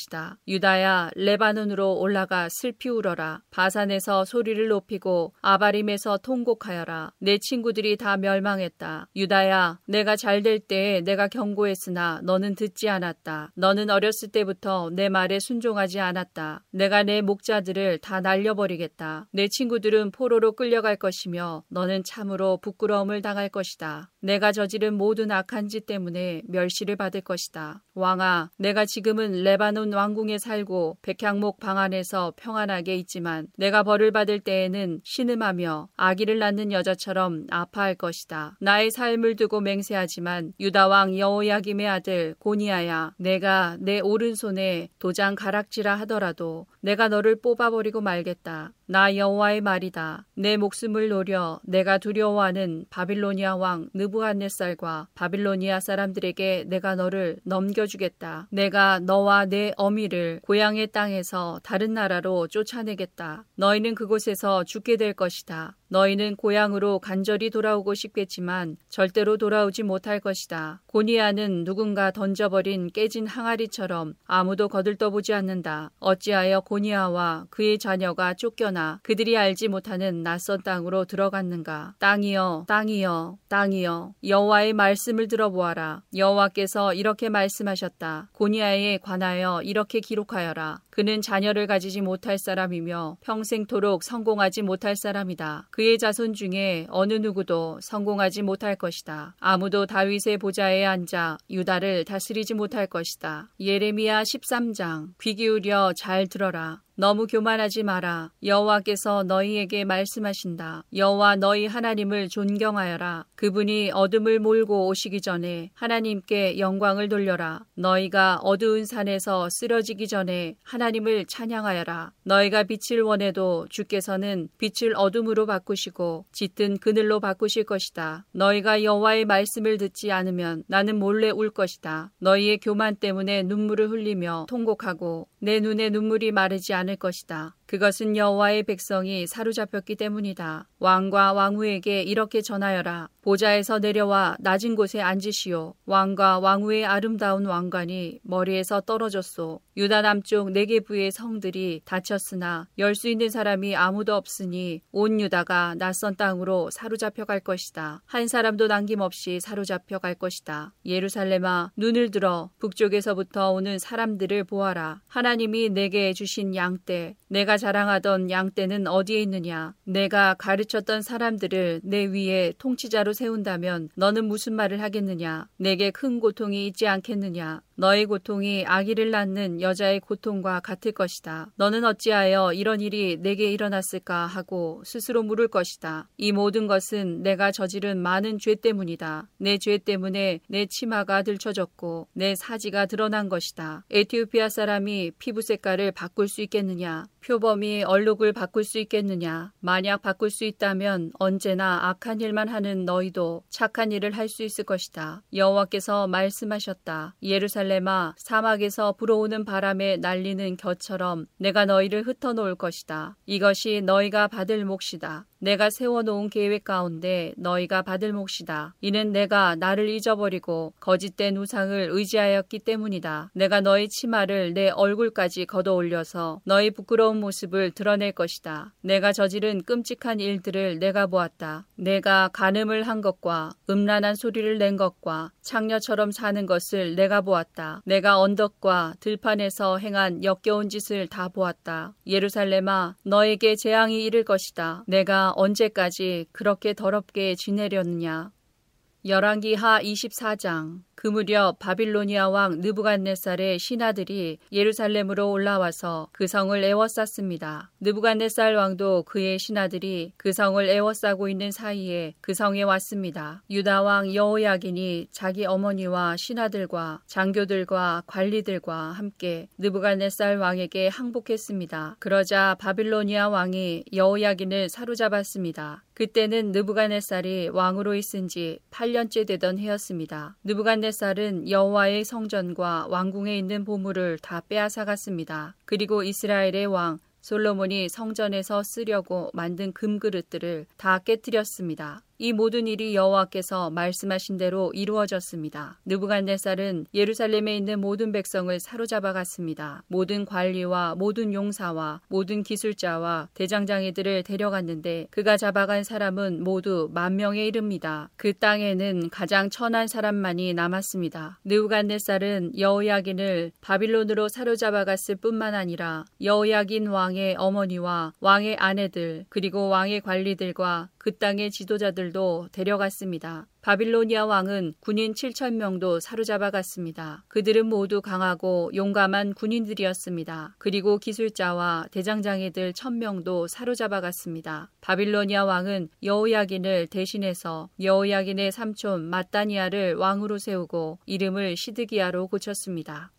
유다야 레바논으로 올라가 슬피 울어라. 바산에서 소리를 높이고 아바림에서 통곡하여라. 내 친구들이 다 멸망했다. 유다야, 내가 잘 될 때에 내가 경고했으나 너는 듣지 않았다. 너는 어렸을 때부터 내 말에 순종하지 않았다. 내가 내 목자들을 다 날려버리겠다. 내 친구들은 포로로 끌려갈 것이며 너는 참으로 부끄러움을 당할 것이다. 내가 저지른 모든 악한 짓 때문에 멸시를 받을 것이다. 왕아, 내가 지금은 레바논 왕궁에 살고 백향목 방 안에서 평안하게 있지만 내가 벌을 받을 때에는 신음하며 아기를 낳는 여자처럼 아파할 것이다. 나의 삶을 두고 맹세하지만 유다 왕 여호야김의 아들 고니아야, 내가 내 오른손에 도장 가락지라 하더라도 내가 너를 뽑아버리고 말겠다. 나 여호와의 말이다. 내 목숨을 노려 내가 두려워하는 바빌로니아 왕 느부갓네살과 바빌로니아 사람들에게 내가 너를 넘겨주겠다. 내가 너와 내 어미를 고향의 땅에서 다른 나라로 쫓아내겠다. 너희는 그곳에서 죽게 될 것이다. 너희는 고향으로 간절히 돌아오고 싶겠지만 절대로 돌아오지 못할 것이다. 고니아는 누군가 던져버린 깨진 항아리처럼 아무도 거들떠보지 않는다. 어찌하여 고니아와 그의 자녀가 쫓겨나 그들이 알지 못하는 낯선 땅으로 들어갔는가? 땅이여, 땅이여, 땅이여, 여호와의 말씀을 들어보아라. 여호와께서 이렇게 말씀하셨다. 고니아에 관하여 이렇게 기록하여라. 그는 자녀를 가지지 못할 사람이며 평생토록 성공하지 못할 사람이다. 그의 자손 중에 어느 누구도 성공하지 못할 것이다. 아무도 다윗의 보좌에 앉아 유다를 다스리지 못할 것이다. 예레미야 13장 귀 기울여 잘 들어라. 너무 교만하지 마라. 여호와께서 너희에게 말씀하신다. 여호와 너희 하나님을 존경하여라. 그분이 어둠을 몰고 오시기 전에 하나님께 영광을 돌려라. 너희가 어두운 산에서 쓰러지기 전에 하나님을 찬양하여라. 너희가 빛을 원해도 주께서는 빛을 어둠으로 바꾸시고 짙은 그늘로 바꾸실 것이다. 너희가 여호와의 말씀을 듣지 않으면 나는 몰래 울 것이다. 너희의 교만 때문에 눈물을 흘리며 통곡하고 내 눈에 눈물이 마르지 않을 것이다. 그것은 여호와의 백성이 사로잡혔기 때문이다. 왕과 왕후에게 이렇게 전하여라. 보좌에서 내려와 낮은 곳에 앉으시오. 왕과 왕후의 아름다운 왕관이 머리에서 떨어졌소. 유다 남쪽 네 개 부의 성들이 닫혔으나 열 수 있는 사람이 아무도 없으니 온 유다가 낯선 땅으로 사로잡혀 갈 것이다. 한 사람도 남김없이 사로잡혀 갈 것이다. 예루살렘아 눈을 들어 북쪽에서부터 오는 사람들을 보아라. 하나님이 내게 주신 양떼 내가 자랑하던 양떼는 어디에 있느냐? 내가 가르쳤던 사람들을 내 위에 통치자로 세운다면 너는 무슨 말을 하겠느냐? 내게 큰 고통이 있지 않겠느냐? 너의 고통이 아기를 낳는 여자의 고통과 같을 것이다. 너는 어찌하여 이런 일이 내게 일어났을까 하고 스스로 물을 것이다. 이 모든 것은 내가 저지른 많은 죄 때문이다. 내 죄 때문에 내 치마가 들쳐졌고 내 사지가 드러난 것이다. 에티오피아 사람이 피부 색깔을 바꿀 수 있겠느냐? 표범이 얼룩을 바꿀 수 있겠느냐? 만약 바꿀 수 있다면 언제나 악한 일만 하는 너희도 착한 일을 할 수 있을 것이다. 여호와께서 말씀하셨다. 예루살렘 아 사막에서 불어오는 바람에 날리는 겨처럼 내가 너희를 흩어놓을 것이다. 이것이 너희가 받을 몫이다. 내가 세워놓은 계획 가운데 너희가 받을 몫이다. 이는 내가 나를 잊어버리고 거짓된 우상을 의지하였기 때문이다. 내가 너희 치마를 내 얼굴까지 걷어 올려서 너희 부끄러운 모습을 드러낼 것이다. 내가 저지른 끔찍한 일들을 내가 보았다. 내가 간음을 한 것과 음란한 소리를 낸 것과 창녀처럼 사는 것을 내가 보았다. 내가 언덕과 들판에서 행한 역겨운 짓을 다 보았다. 예루살렘아, 너에게 재앙이 이를 것이다. 내가 언제까지 그렇게 더럽게 지내려느냐. 열왕기하 24장 그 무렵 바빌로니아 왕 느부갓네살의 신하들이 예루살렘으로 올라와서 그 성을 에워쌌습니다. 느부갓네살 왕도 그의 신하들이 그 성을 애워싸고 있는 사이에 그 성에 왔습니다. 유다 왕 여호야긴이 자기 어머니와 신하들과 장교들과 관리들과 함께 느부갓네살 왕에게 항복했습니다. 그러자 바빌로니아 왕이 여호야긴을 사로잡았습니다. 그때는 느부갓네살이 왕으로 있은 지 8년째 되던 해였습니다. 느부갓네살은 여호와의 성전과 왕궁에 있는 보물을 다 빼앗아 갔습니다. 그리고 이스라엘의 왕 솔로몬이 성전에서 쓰려고 만든 금그릇들을 다 깨뜨렸습니다. 이 모든 일이 여호와께서 말씀하신 대로 이루어졌습니다. 느부갓네살은 예루살렘에 있는 모든 백성을 사로잡아 갔습니다. 모든 관리와 모든 용사와 모든 기술자와 대장장이들을 데려갔는데 그가 잡아간 사람은 모두 만 명에 이릅니다. 그 땅에는 가장 천한 사람만이 남았습니다. 느부갓네살은 여호야긴을 바빌론으로 사로잡아 갔을 뿐만 아니라 여호야긴 왕의 어머니와 왕의 아내들 그리고 왕의 관리들과 그 땅의 지도자들도 데려갔습니다. 바빌로니아 왕은 군인 7천 명도 사로잡아 갔습니다. 그들은 모두 강하고 용감한 군인들이었습니다. 그리고 기술자와 대장장이들 1000명도 사로잡아 갔습니다. 바빌로니아 왕은 여호야긴을 대신해서 여호야긴의 삼촌 마따니아를 왕으로 세우고 이름을 시드기야로 고쳤습니다.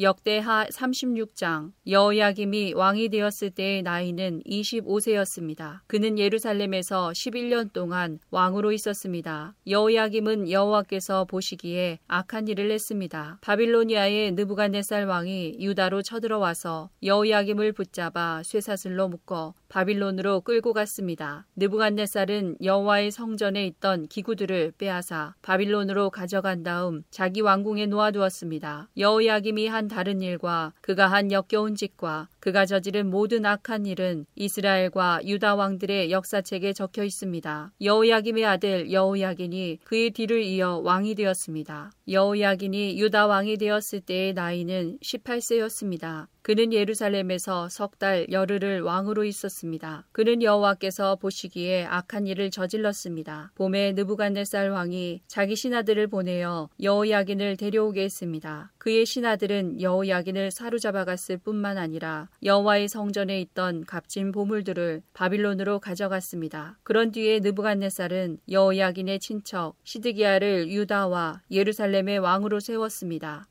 역대하 36장 여호야김이 왕이 되었을 때의 나이는 25세였습니다. 그는 예루살렘에서 11년 동안 왕으로 있었습니다. 여호야김은 여호와께서 보시기에 악한 일을 했습니다. 바빌로니아의 느부갓네살 왕이 유다로 쳐들어와서 여호야김을 붙잡아 쇠사슬로 묶어 바빌론으로 끌고 갔습니다. 느부갓네살은 여호와의 성전에 있던 기구들을 빼앗아 바빌론으로 가져간 다음 자기 왕궁에 놓아두었습니다. 여호야김이 한 다른 일과 그가 한 역겨운 짓과 그가 저지른 모든 악한 일은 이스라엘과 유다 왕들의 역사책에 적혀 있습니다. 여호야김의 아들 여호야긴이 그의 뒤를 이어 왕이 되었습니다. 여호야긴이 유다 왕이 되었을 때의 나이는 18세였습니다. 그는 예루살렘에서 석 달 열흘을 왕으로 있었습니다. 그는 여호와께서 보시기에 악한 일을 저질렀습니다. 봄에 느부갓네살 왕이 자기 신하들을 보내어 여호야긴을 데려오게 했습니다. 그의 신하들은 여호야긴을 사로잡아 갔을 뿐만 아니라 여호와의 성전에 있던 값진 보물들을 바빌론으로 가져갔습니다. 그런 뒤에 느부갓네살은 여호야긴의 친척 시드기야를 유다와 예루살렘의 왕으로 세웠습니다.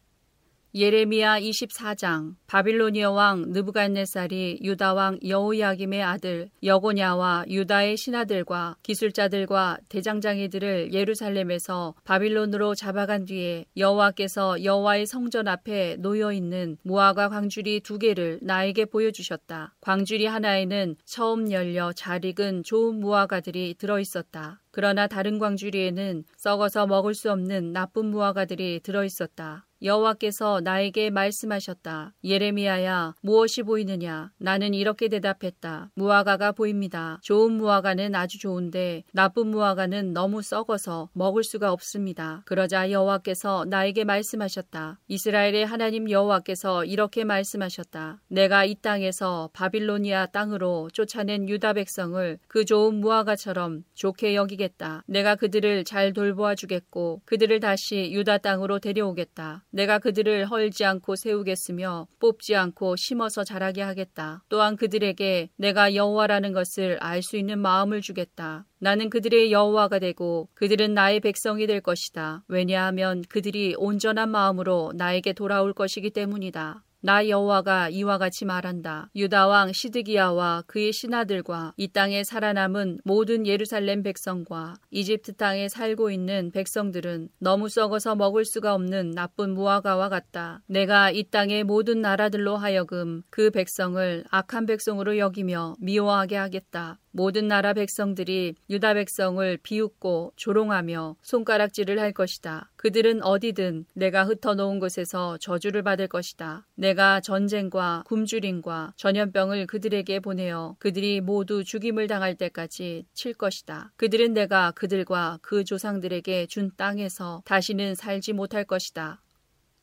예레미야 24장 바빌로니아 왕 느부갓네살이 유다 왕 여호야김의 아들 여고냐와 유다의 신하들과 기술자들과 대장장이들을 예루살렘에서 바빌론으로 잡아간 뒤에 여호와께서 여호와의 성전 앞에 놓여 있는 무화과 광주리 두 개를 나에게 보여주셨다. 광주리 하나에는 처음 열려 잘 익은 좋은 무화과들이 들어 있었다. 그러나 다른 광주리에는 썩어서 먹을 수 없는 나쁜 무화과들이 들어 있었다. 여호와께서 나에게 말씀하셨다. 예레미야야, 무엇이 보이느냐? 나는 이렇게 대답했다. 무화과가 보입니다. 좋은 무화과는 아주 좋은데 나쁜 무화과는 너무 썩어서 먹을 수가 없습니다. 그러자 여호와께서 나에게 말씀하셨다. 이스라엘의 하나님 여호와께서 이렇게 말씀하셨다. 내가 이 땅에서 바빌로니아 땅으로 쫓아낸 유다 백성을 그 좋은 무화과처럼 좋게 여기겠다. 내가 그들을 잘 돌보아 주겠고 그들을 다시 유다 땅으로 데려오겠다. 내가 그들을 헐지 않고 세우겠으며 뽑지 않고 심어서 자라게 하겠다. 또한 그들에게 내가 여호와라는 것을 알 수 있는 마음을 주겠다. 나는 그들의 여호와가 되고 그들은 나의 백성이 될 것이다. 왜냐하면 그들이 온전한 마음으로 나에게 돌아올 것이기 때문이다. 나 여호와가 이와 같이 말한다. 유다 왕 시드기야와 그의 신하들과 이 땅에 살아남은 모든 예루살렘 백성과 이집트 땅에 살고 있는 백성들은 너무 썩어서 먹을 수가 없는 나쁜 무화과와 같다. 내가 이 땅의 모든 나라들로 하여금 그 백성을 악한 백성으로 여기며 미워하게 하겠다. 모든 나라 백성들이 유다 백성을 비웃고 조롱하며 손가락질을 할 것이다. 그들은 어디든 내가 흩어놓은 곳에서 저주를 받을 것이다. 내가 전쟁과 굶주림과 전염병을 그들에게 보내어 그들이 모두 죽임을 당할 때까지 칠 것이다. 그들은 내가 그들과 그 조상들에게 준 땅에서 다시는 살지 못할 것이다.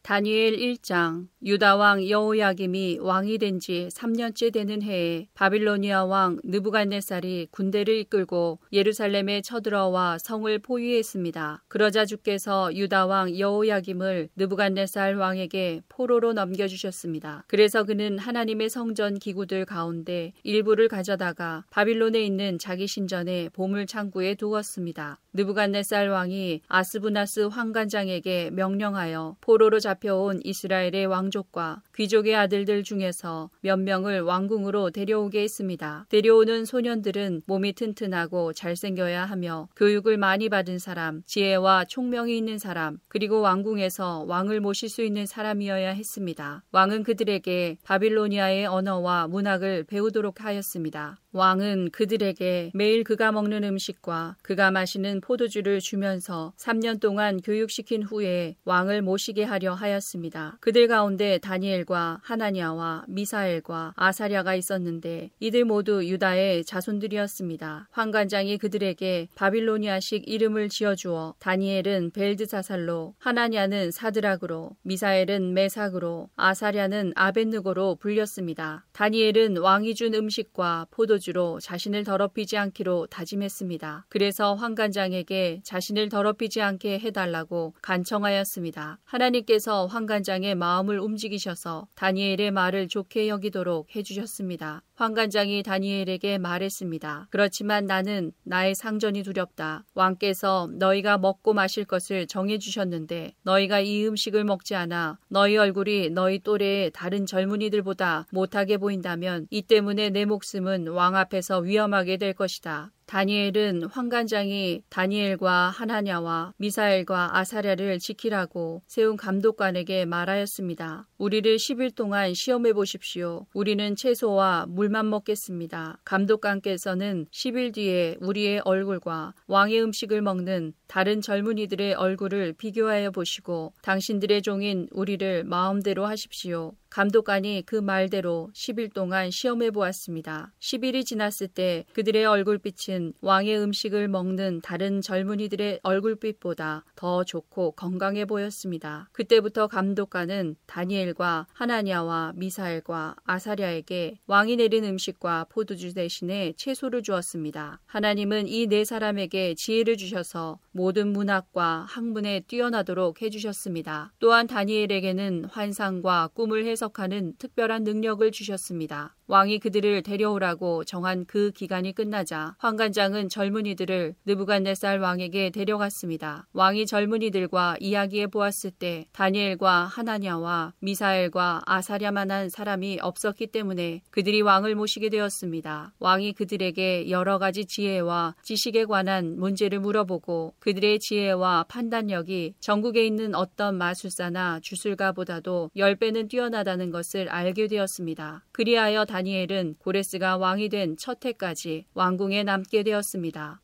다니엘 1장 유다 왕 여호야김이 왕이 된 지 3년째 되는 해에 바빌로니아 왕 느부갓네살이 군대를 이끌고 예루살렘에 쳐들어와 성을 포위했습니다. 그러자 주께서 유다 왕 여호야김을 느부갓네살 왕에게 포로로 넘겨주셨습니다. 그래서 그는 하나님의 성전 기구들 가운데 일부를 가져다가 바빌론에 있는 자기 신전의 보물 창구에 두었습니다. 느부갓네살 왕이 아스부나스 황관장에게 명령하여 포로로 잡혀온 이스라엘의 왕족과 귀족의 아들들 중에서 몇 명을 왕궁으로 데려오게 했습니다. 데려오는 소년들은 몸이 튼튼하고 잘생겨야 하며 교육을 많이 받은 사람, 지혜와 총명이 있는 사람, 그리고 왕궁에서 왕을 모실 수 있는 사람이어야 했습니다. 왕은 그들에게 바빌로니아의 언어와 문학을 배우도록 하였습니다. 왕은 그들에게 매일 그가 먹는 음식과 그가 마시는 포도주를 주면서 3년 동안 교육시킨 후에 왕을 모시게 하려 하였습니다. 그들 가운데 다니엘과 하나니아와 미사엘과 아사랴가 있었는데 이들 모두 유다의 자손들이었습니다. 황관장이 그들에게 바빌로니아식 이름을 지어주어 다니엘은 벨드사살로 하나니아는 사드락으로 미사엘은 메삭으로 아사랴는 아벤느고로 불렸습니다. 다니엘은 왕이 준 음식과 포도 포도주로 자신을 더럽히지 않기로 다짐했습니다. 그래서 황관장에게 자신을 더럽히지 않게 해달라고 간청하였습니다. 하나님께서 황관장의 마음을 움직이셔서 다니엘의 말을 좋게 여기도록 해주셨습니다. 황관장이 다니엘에게 말했습니다. 그렇지만 나는 나의 상전이 두렵다. 왕께서 너희가 먹고 마실 것을 정해주셨는데 너희가 이 음식을 먹지 않아 너희 얼굴이 너희 또래의 다른 젊은이들보다 못하게 보인다면 이 때문에 내 목숨은 왕 앞에서 위험하게 될 것이다. 다니엘은 황관장이 다니엘과 하나냐와 미사엘과 아사랴를 지키라고 세운 감독관에게 말하였습니다. 우리를 10일 동안 시험해 보십시오. 우리는 채소와 물만 먹겠습니다. 감독관께서는 10일 뒤에 우리의 얼굴과 왕의 음식을 먹는 다른 젊은이들의 얼굴을 비교하여 보시고 당신들의 종인 우리를 마음대로 하십시오. 감독관이 그 말대로 10일 동안 시험해 보았습니다. 10일이 지났을 때 그들의 얼굴빛은 왕의 음식을 먹는 다른 젊은이들의 얼굴빛보다 더 좋고 건강해 보였습니다. 그때부터 감독관은 다니엘과 하나냐와 미사엘과 아사랴에게 왕이 내린 음식과 포도주 대신에 채소를 주었습니다. 하나님은 이 네 사람에게 지혜를 주셔서 모든 문학과 학문에 뛰어나도록 해주셨습니다. 또한 다니엘에게는 환상과 꿈을 해서 해석하는 특별한 능력을 주셨습니다. 왕이 그들을 데려오라고 정한 그 기간이 끝나자 황관장은 젊은이들을 느부갓네살 왕에게 데려갔습니다. 왕이 젊은이들과 이야기해 보았을 때 다니엘과 하나냐와 미사엘과 아사랴만한 사람이 없었기 때문에 그들이 왕을 모시게 되었습니다. 왕이 그들에게 여러 가지 지혜와 지식에 관한 문제를 물어보고 그들의 지혜와 판단력이 전국에 있는 어떤 마술사나 주술가보다도 10배는 뛰어나다는 것을 알게 되었습니다. 그리하여 다 다니엘은 고레스가 왕이 된 첫 해까지 왕궁에 남게 되었습니다.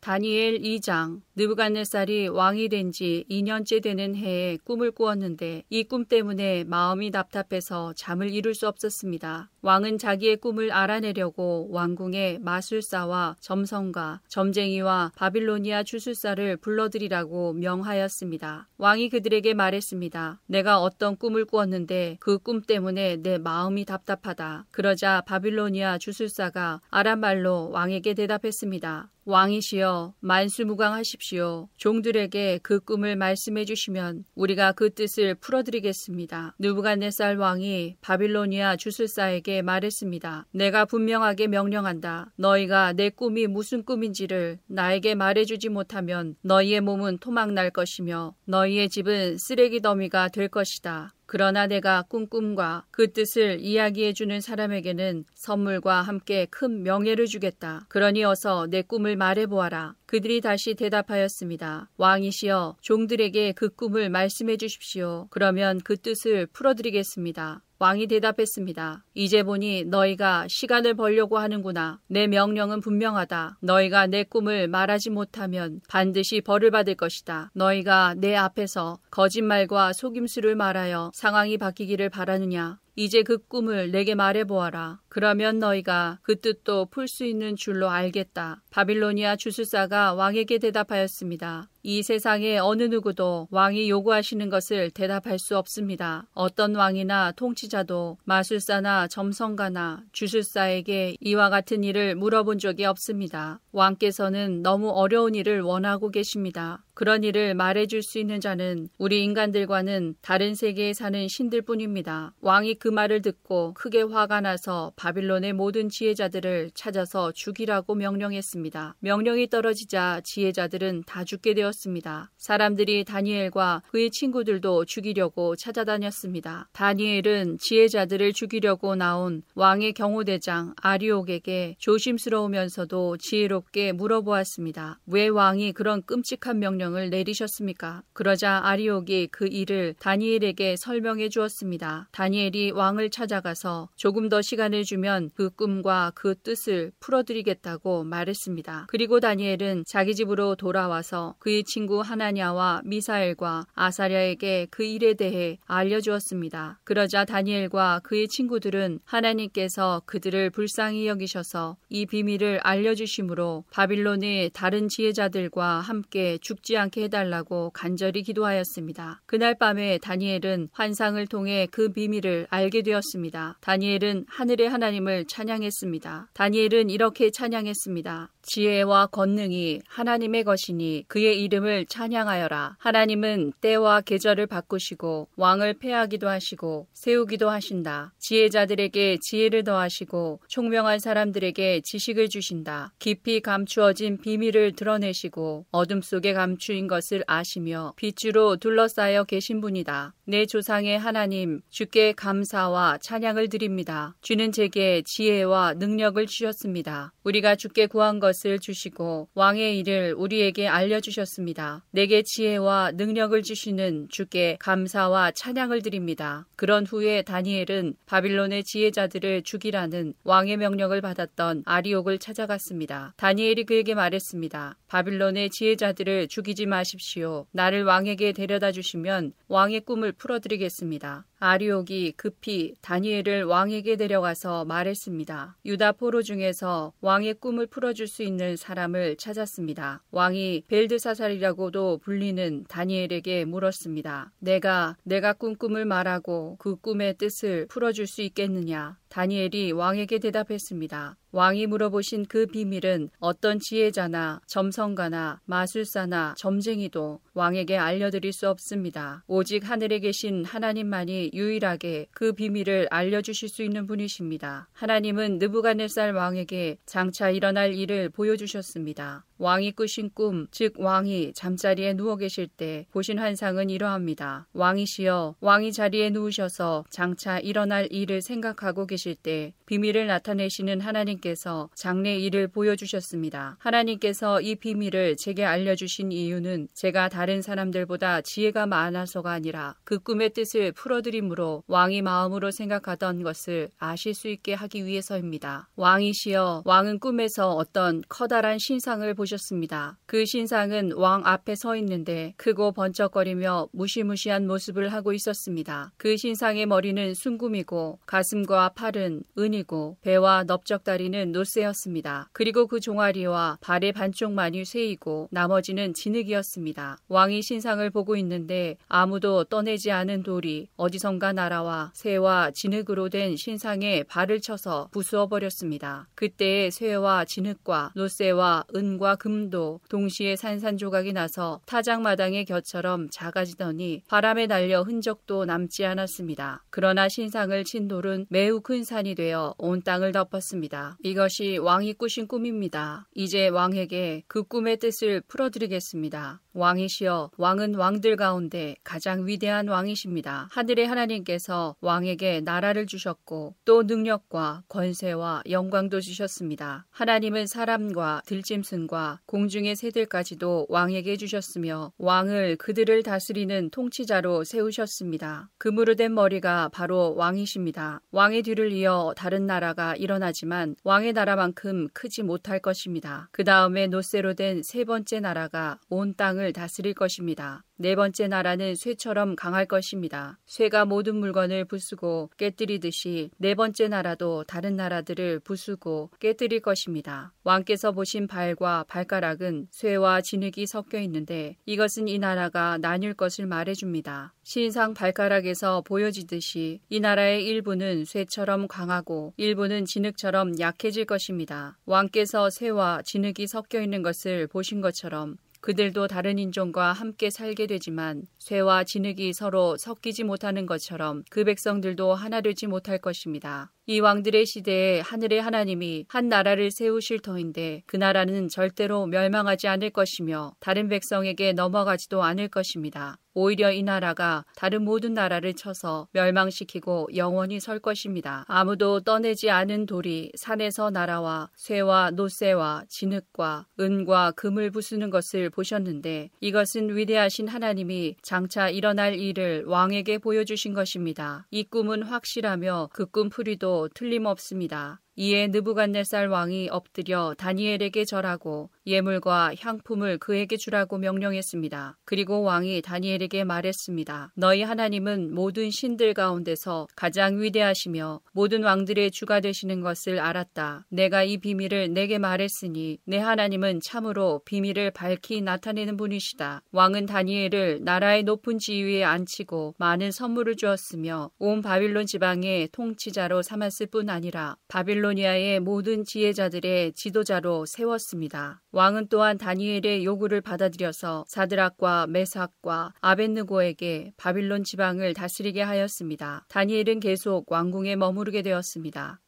다니엘 2장 느부갓네살이 왕이 된 지 2년째 되는 해에 꿈을 꾸었는데 이 꿈 때문에 마음이 답답해서 잠을 이룰 수 없었습니다. 왕은 자기의 꿈을 알아내려고 왕궁에 마술사와 점성가, 점쟁이와 바빌로니아 주술사를 불러들이라고 명하였습니다. 왕이 그들에게 말했습니다. 내가 어떤 꿈을 꾸었는데 그 꿈 때문에 내 마음이 답답하다. 그러자 바빌로니아 주술사가 아람말로 왕에게 대답했습니다. 왕이시여 만수무강하십시오. 종들에게 그 꿈을 말씀해 주시면 우리가 그 뜻을 풀어드리겠습니다. 누부갓네살 왕이 바빌로니아 주술사에게 말했습니다. 내가 분명하게 명령한다. 너희가 내 꿈이 무슨 꿈인지를 나에게 말해주지 못하면 너희의 몸은 토막 날 것이며 너희의 집은 쓰레기 더미가 될 것이다. 그러나 내가 꿈꿈과 그 뜻을 이야기해 주는 사람에게는 선물과 함께 큰 명예를 주겠다. 그러니 어서 내 꿈을 말해 보아라. 그들이 다시 대답하였습니다. 왕이시여 종들에게 그 꿈을 말씀해 주십시오. 그러면 그 뜻을 풀어드리겠습니다. 왕이 대답했습니다. 이제 보니 너희가 시간을 벌려고 하는구나. 내 명령은 분명하다. 너희가 내 꿈을 말하지 못하면 반드시 벌을 받을 것이다. 너희가 내 앞에서 거짓말과 속임수를 말하여 상황이 바뀌기를 바라느냐? 이제 그 꿈을 내게 말해보아라. 그러면 너희가 그 뜻도 풀 수 있는 줄로 알겠다. 바빌로니아 주술사가 왕에게 대답하였습니다. 이 세상에 어느 누구도 왕이 요구하시는 것을 대답할 수 없습니다. 어떤 왕이나 통치자도 마술사나 점성가나 주술사에게 이와 같은 일을 물어본 적이 없습니다. 왕께서는 너무 어려운 일을 원하고 계십니다. 그런 일을 말해줄 수 있는 자는 우리 인간들과는 다른 세계에 사는 신들 뿐입니다. 왕이 그 말을 듣고 크게 화가 나서 바빌론의 모든 지혜자들을 찾아서 죽이라고 명령했습니다. 명령이 떨어지자 지혜자들은 다 죽게 되었습니다. 사람들이 다니엘과 그의 친구들도 죽이려고 찾아다녔습니다. 다니엘은 지혜자들을 죽이려고 나온 왕의 경호대장 아리옥에게 조심스러우면서도 지혜롭게 물어보았습니다. 왜 왕이 그런 끔찍한 명령을 내리셨습니까? 그러자 아리옥이 그 일을 다니엘에게 설명해 주었습니다. 다니엘이 왕을 찾아가서 조금 더 시간을 주면 그 꿈과 그 뜻을 풀어드리겠다고 말했습니다. 그리고 다니엘은 자기 집으로 돌아와서 그의 친구 하나냐와 미사엘과 아사랴에게 그 일에 대해 알려주었습니다. 그러자 다니엘과 그의 친구들은 하나님께서 그들을 불쌍히 여기셔서 이 비밀을 알려주심으로 바빌론의 다른 지혜자들과 함께 죽지 않게 해달라고 간절히 기도하였습니다. 그날 밤에 다니엘은 환상을 통해 그 비밀을 알게 되었습니다. 다니엘은 하늘의 하나님을 찬양했습니다. 다니엘은 이렇게 찬양했습니다. 지혜와 권능이 하나님의 것이니 그의 이름을 찬양하여라. 하나님은 때와 계절을 바꾸시고 왕을 패하기도 하시고 세우기도 하신다. 지혜자들에게 지혜를 더하시고 총명한 사람들에게 지식을 주신다. 깊이 감추어진 비밀을 드러내시고 어둠 속에 감추인 것을 아시며 빛으로 둘러싸여 계신 분이다. 내 조상의 하나님 주께 감사와 찬양을 드립니다. 주는 제게 지혜와 능력을 주셨습니다. 우리가 주께 구한 것을 주시고 왕의 일을 우리에게 알려주셨습니다. 내게 지혜와 능력을 주시는 주께 감사와 찬양을 드립니다. 그런 후에 다니엘은 바빌론의 지혜자들을 죽이라는 왕의 명령을 받았던 아리옥을 찾아갔습니다. 다니엘이 그에게 말했습니다. 바빌론의 지혜자들을 죽이지 마십시오. 나를 왕에게 데려다 주시면 왕의 꿈을 풀어드리겠습니다. 아리옥이 급히 다니엘을 왕에게 데려가서 말했습니다. 유다 포로 중에서 왕의 꿈을 풀어줄 수 있는 사람을 찾았습니다. 왕이 벨드사살이라고도 불리는 다니엘에게 물었습니다. 내가 내가 꾼 꿈을 말하고 그 꿈의 뜻을 풀어줄 수 있겠느냐? 다니엘이 왕에게 대답했습니다. 왕이 물어보신 그 비밀은 어떤 지혜자나 점성가나 마술사나 점쟁이도 왕에게 알려드릴 수 없습니다. 오직 하늘에 계신 하나님만이 유일하게 그 비밀을 알려주실 수 있는 분이십니다. 하나님은 느부갓네살 왕에게 장차 일어날 일을 보여주셨습니다. 왕이 꾸신 꿈, 즉 왕이 잠자리에 누워 계실 때 보신 환상은 이러합니다. 왕이시여 왕이 자리에 누우셔서 장차 일어날 일을 생각하고 계실 때 비밀을 나타내시는 하나님께서 장래 일을 보여주셨습니다. 하나님께서 이 비밀을 제게 알려주신 이유는 제가 다른 사람들보다 지혜가 많아서가 아니라 그 꿈의 뜻을 풀어드림으로 왕이 마음으로 생각하던 것을 아실 수 있게 하기 위해서입니다. 왕이시여 왕은 꿈에서 어떤 커다란 신상을 보셨 보셨습니다. 그 신상은 왕 앞에 서 있는데 크고 번쩍거리며 무시무시한 모습을 하고 있었습니다. 그 신상의 머리는 순금이고 가슴과 팔은 은이고 배와 넓적다리는 노쇠였습니다. 그리고 그 종아리와 발의 반쪽만이 쇠이고 나머지는 진흙이었습니다. 왕이 신상을 보고 있는데 아무도 떠내지 않은 돌이 어디선가 날아와 새와 진흙으로 된 신상에 발을 쳐서 부수어 버렸습니다. 그때의 쇠와 진흙과 노쇠와 은과 금도 동시에 산산조각이 나서 타작마당의 곁처럼 작아지더니 바람에 날려 흔적도 남지 않았습니다. 그러나 신상을 친 돌은 매우 큰 산이 되어 온 땅을 덮었습니다. 이것이 왕이 꾸신 꿈입니다. 이제 왕에게 그 꿈의 뜻을 풀어드리겠습니다. 왕이시여 왕은 왕들 가운데 가장 위대한 왕이십니다. 하늘의 하나님께서 왕에게 나라를 주셨고 또 능력과 권세와 영광도 주셨습니다. 하나님은 사람과 들짐승과 공중의 새들까지도 왕에게 주셨으며 왕을 그들을 다스리는 통치자로 세우셨습니다. 금으로 된 머리가 바로 왕이십니다. 왕의 뒤를 이어 다른 나라가 일어나지만 왕의 나라만큼 크지 못할 것입니다. 그 다음에 노쇠로 된 세 번째 나라가 온 땅을 다스릴 것입니다. 네 번째 나라는 쇠처럼 강할 것입니다. 쇠가 모든 물건을 부수고 깨뜨리듯이 네 번째 나라도 다른 나라들을 부수고 깨뜨릴 것입니다. 왕께서 보신 발과 발가락은 쇠와 진흙이 섞여 있는데 이것은 이 나라가 나뉠 것을 말해줍니다. 신상 발가락에서 보여지듯이 이 나라의 일부는 쇠처럼 강하고 일부는 진흙처럼 약해질 것입니다. 왕께서 쇠와 진흙이 섞여 있는 것을 보신 것처럼 그들도 다른 인종과 함께 살게 되지만 쇠와 진흙이 서로 섞이지 못하는 것처럼 그 백성들도 하나 되지 못할 것입니다. 이 왕들의 시대에 하늘의 하나님이 한 나라를 세우실 터인데 그 나라는 절대로 멸망하지 않을 것이며 다른 백성에게 넘어가지도 않을 것입니다. 오히려 이 나라가 다른 모든 나라를 쳐서 멸망시키고 영원히 설 것입니다. 아무도 떠내지 않은 돌이 산에서 날아와 쇠와 노쇠와 진흙과 은과 금을 부수는 것을 보셨는데 이것은 위대하신 하나님이 장차 일어날 일을 왕에게 보여주신 것입니다. 이 꿈은 확실하며 그 꿈풀이도 틀림없습니다. 이에 느부갓네살 왕이 엎드려 다니엘에게 절하고 예물과 향품을 그에게 주라고 명령했습니다. 그리고 왕이 다니엘에게 말했습니다. 너희 하나님은 모든 신들 가운데서 가장 위대하시며 모든 왕들의 주가 되시는 것을 알았다. 내가 이 비밀을 내게 말했으니 내 하나님은 참으로 비밀을 밝히 나타내는 분이시다. 왕은 다니엘을 나라의 높은 지위에 앉히고 많은 선물을 주었으며 온 바빌론 지방의 통치자로 삼았을 뿐 아니라 바빌로니아의 모든 지혜자들의 지도자로 세웠습니다. 왕은 또한 다니엘의 요구를 받아들여서 사드락과 메삭과 아벤느고에게 바빌론 지방을 다스리게 하였습니다. 다니엘은 계속 왕궁에 머무르게 되었습니다.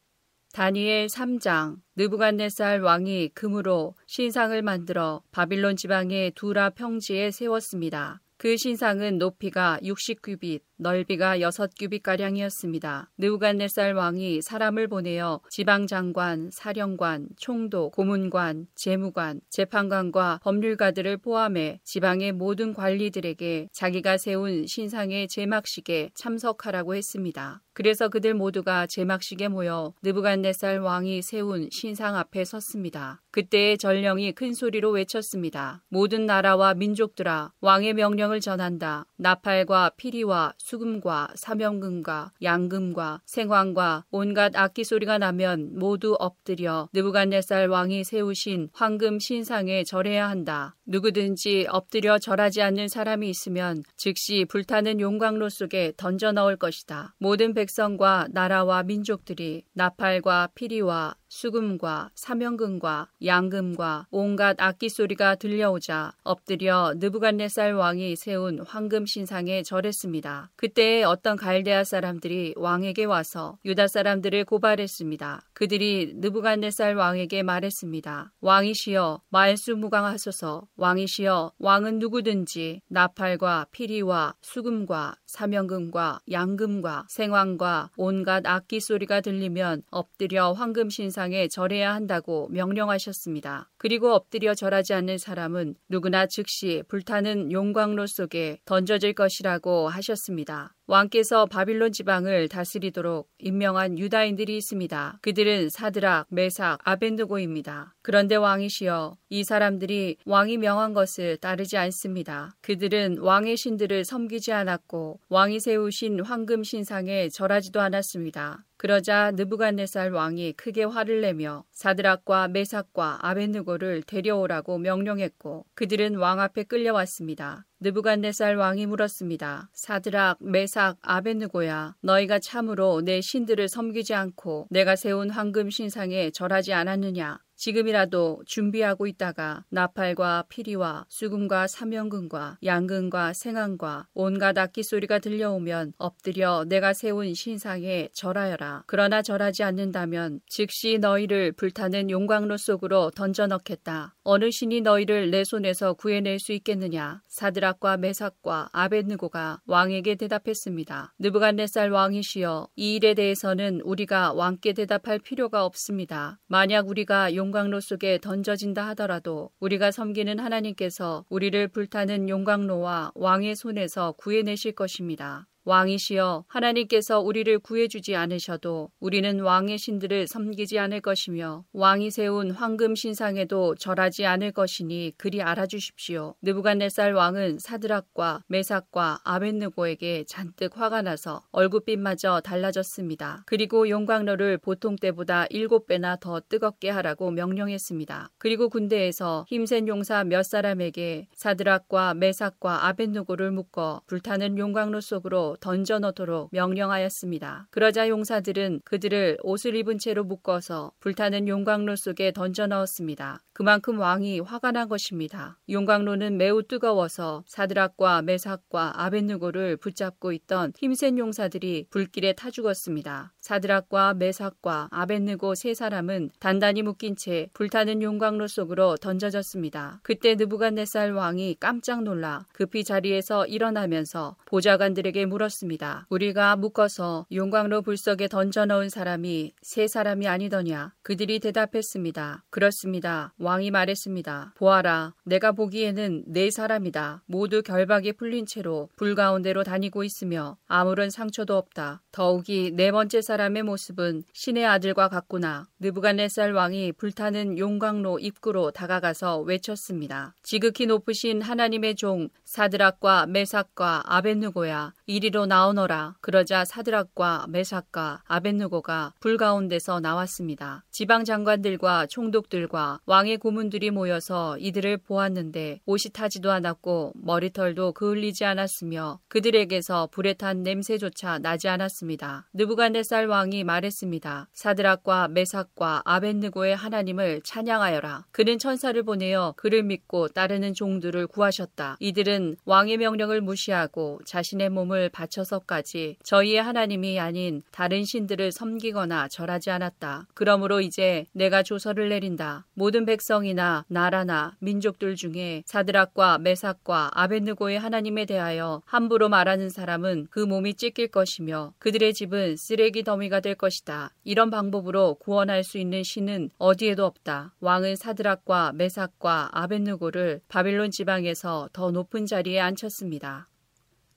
다니엘 3장 느부갓네살 왕이 금으로 신상을 만들어 바빌론 지방의 두라 평지에 세웠습니다. 그 신상은 높이가 60규빗, 넓이가 6규빗가량이었습니다. 느우갓네살 왕이 사람을 보내어 지방장관, 사령관, 총독, 고문관, 재무관, 재판관과 법률가들을 포함해 지방의 모든 관리들에게 자기가 세운 신상의 제막식에 참석하라고 했습니다. 그래서 그들 모두가 제막식에 모여 느부갓네살 왕이 세운 신상 앞에 섰습니다. 그때의 전령이 큰 소리로 외쳤습니다. 모든 나라와 민족들아 왕의 명령을 전한다. 나팔과 피리와 수금과 사명금과 양금과 생황과 온갖 악기 소리가 나면 모두 엎드려 느부갓네살 왕이 세우신 황금 신상에 절해야 한다. 누구든지 엎드려 절하지 않는 사람이 있으면 즉시 불타는 용광로 속에 던져 넣을 것이다. 모든 백성과 나라와 민족들이 나팔과 피리와 수금과 사명금과 양금과 온갖 악기 소리가 들려오자 엎드려 느부갓네살 왕이 세운 황금 신상에 절했습니다. 그때 어떤 갈대아 사람들이 왕에게 와서 유다 사람들을 고발했습니다. 그들이 느부갓네살 왕에게 말했습니다. 왕이시여 말수무강하소서 왕이시여 왕은 누구든지 나팔과 피리와 수금과 사명금과 양금과 생황과 온갖 악기 소리가 들리면 엎드려 황금 신상 우상에 절해야 한다고 명령하셨습니다. 그리고 엎드려 절하지 않는 사람은 누구나 즉시 불타는 용광로 속에 던져질 것이라고 하셨습니다. 왕께서 바빌론 지방을 다스리도록 임명한 유다인들이 있습니다. 그들은 사드락, 메삭, 아벤드고입니다. 그런데 왕이시여 이 사람들이 왕이 명한 것을 따르지 않습니다. 그들은 왕의 신들을 섬기지 않았고 왕이 세우신 황금 신상에 절하지도 않았습니다. 그러자 느부갓네살 왕이 크게 화를 내며 사드락과 메삭과 아벤느고를 데려오라고 명령했고 그들은 왕 앞에 끌려왔습니다. 느부갓네살 왕이 물었습니다. 사드락, 메삭, 아벤느고야, 너희가 참으로 내 신들을 섬기지 않고 내가 세운 황금 신상에 절하지 않았느냐? 지금이라도 준비하고 있다가 나팔과 피리와 수금과 사명금과 양금과 생황과 온갖 악기 소리가 들려오면 엎드려 내가 세운 신상에 절하여라. 그러나 절하지 않는다면 즉시 너희를 불타는 용광로 속으로 던져 넣겠다. 어느 신이 너희를 내 손에서 구해낼 수 있겠느냐? 사드락과 메삭과 아벤느고가 왕에게 대답했습니다. 느부갓네살 왕이시여 이 일에 대해서는 우리가 왕께 대답할 필요가 없습니다. 만약 우리가 용 용광로 속에 던져진다 하더라도 우리가 섬기는 하나님께서 우리를 불타는 용광로와 왕의 손에서 구해내실 것입니다. 왕이시여 하나님께서 우리를 구해주지 않으셔도 우리는 왕의 신들을 섬기지 않을 것이며 왕이 세운 황금 신상에도 절하지 않을 것이니 그리 알아주십시오. 느부갓네살 왕은 사드락과 메삭과 아벤느고에게 잔뜩 화가 나서 얼굴빛마저 달라졌습니다. 그리고 용광로를 보통 때보다 일곱 배나 더 뜨겁게 하라고 명령했습니다. 그리고 군대에서 힘센 용사 몇 사람에게 사드락과 메삭과 아벤느고를 묶어 불타는 용광로 속으로 던져 넣도록 명령하였습니다. 그러자 용사들은 그들을 옷을 입은 채로 묶어서 불타는 용광로 속에 던져 넣었습니다. 그만큼 왕이 화가 난 것입니다. 용광로는 매우 뜨거워서 사드락과 메삭과 아벤누고를 붙잡고 있던 힘센 용사들이 불길에 타 죽었습니다. 사드락과 메삭과 아벤느고 세 사람은 단단히 묶인 채 불타는 용광로 속으로 던져졌습니다. 그때 느부갓네살 왕이 깜짝 놀라 급히 자리에서 일어나면서 보좌관들에게 물었습니다. 우리가 묶어서 용광로 불석에 던져 넣은 사람이 세 사람이 아니더냐? 그들이 대답했습니다. 그렇습니다. 왕이 말했습니다. 보아라, 내가 보기에는 네 사람이다. 모두 결박에 풀린 채로 불 가운데로 다니고 있으며 아무런 상처도 없다. 더욱이 네 번째 사람의 모습은 신의 아들과 같구나. 느부갓네살 왕이 불타는 용광로 입구로 다가가서 외쳤습니다. 지극히 높으신 하나님의 종 사드락과 메삭과 아벤누고야 이리로 나오너라. 그러자 사드락과 메삭과 아벤누고가 불 가운데서 나왔습니다. 지방 장관들과 총독들과 왕의 고문들이 모여서 이들을 보았는데 옷이 타지도 않았고 머리털도 그을리지 않았으며 그들에게서 불에 탄 냄새조차 나지 않았습니다. 느부갓네살 왕이 말했습니다. 사드락과 메삭과 아벤느고의 하나님을 찬양하여라. 그는 천사를 보내어 그를 믿고 따르는 종들을 구하셨다. 이들은 왕의 명령을 무시하고 자신의 몸을 바쳐서까지 저희의 하나님이 아닌 다른 신들을 섬기거나 절하지 않았다. 그러므로 이제 내가 조서를 내린다. 모든 백성 이나 나라나 민족들 중에 사드락과 메삭과 아벤느고의 하나님에 대하여 함부로 말하는 사람은 그 몸이 찢길 것이며 그들의 집은 쓰레기 더미가 될 것이다. 이런 방법으로 구원할 수 있는 신은 어디에도 없다. 왕은 사드락과 메삭과 아벤느고를 바빌론 지방에서 더 높은 자리에 앉혔습니다.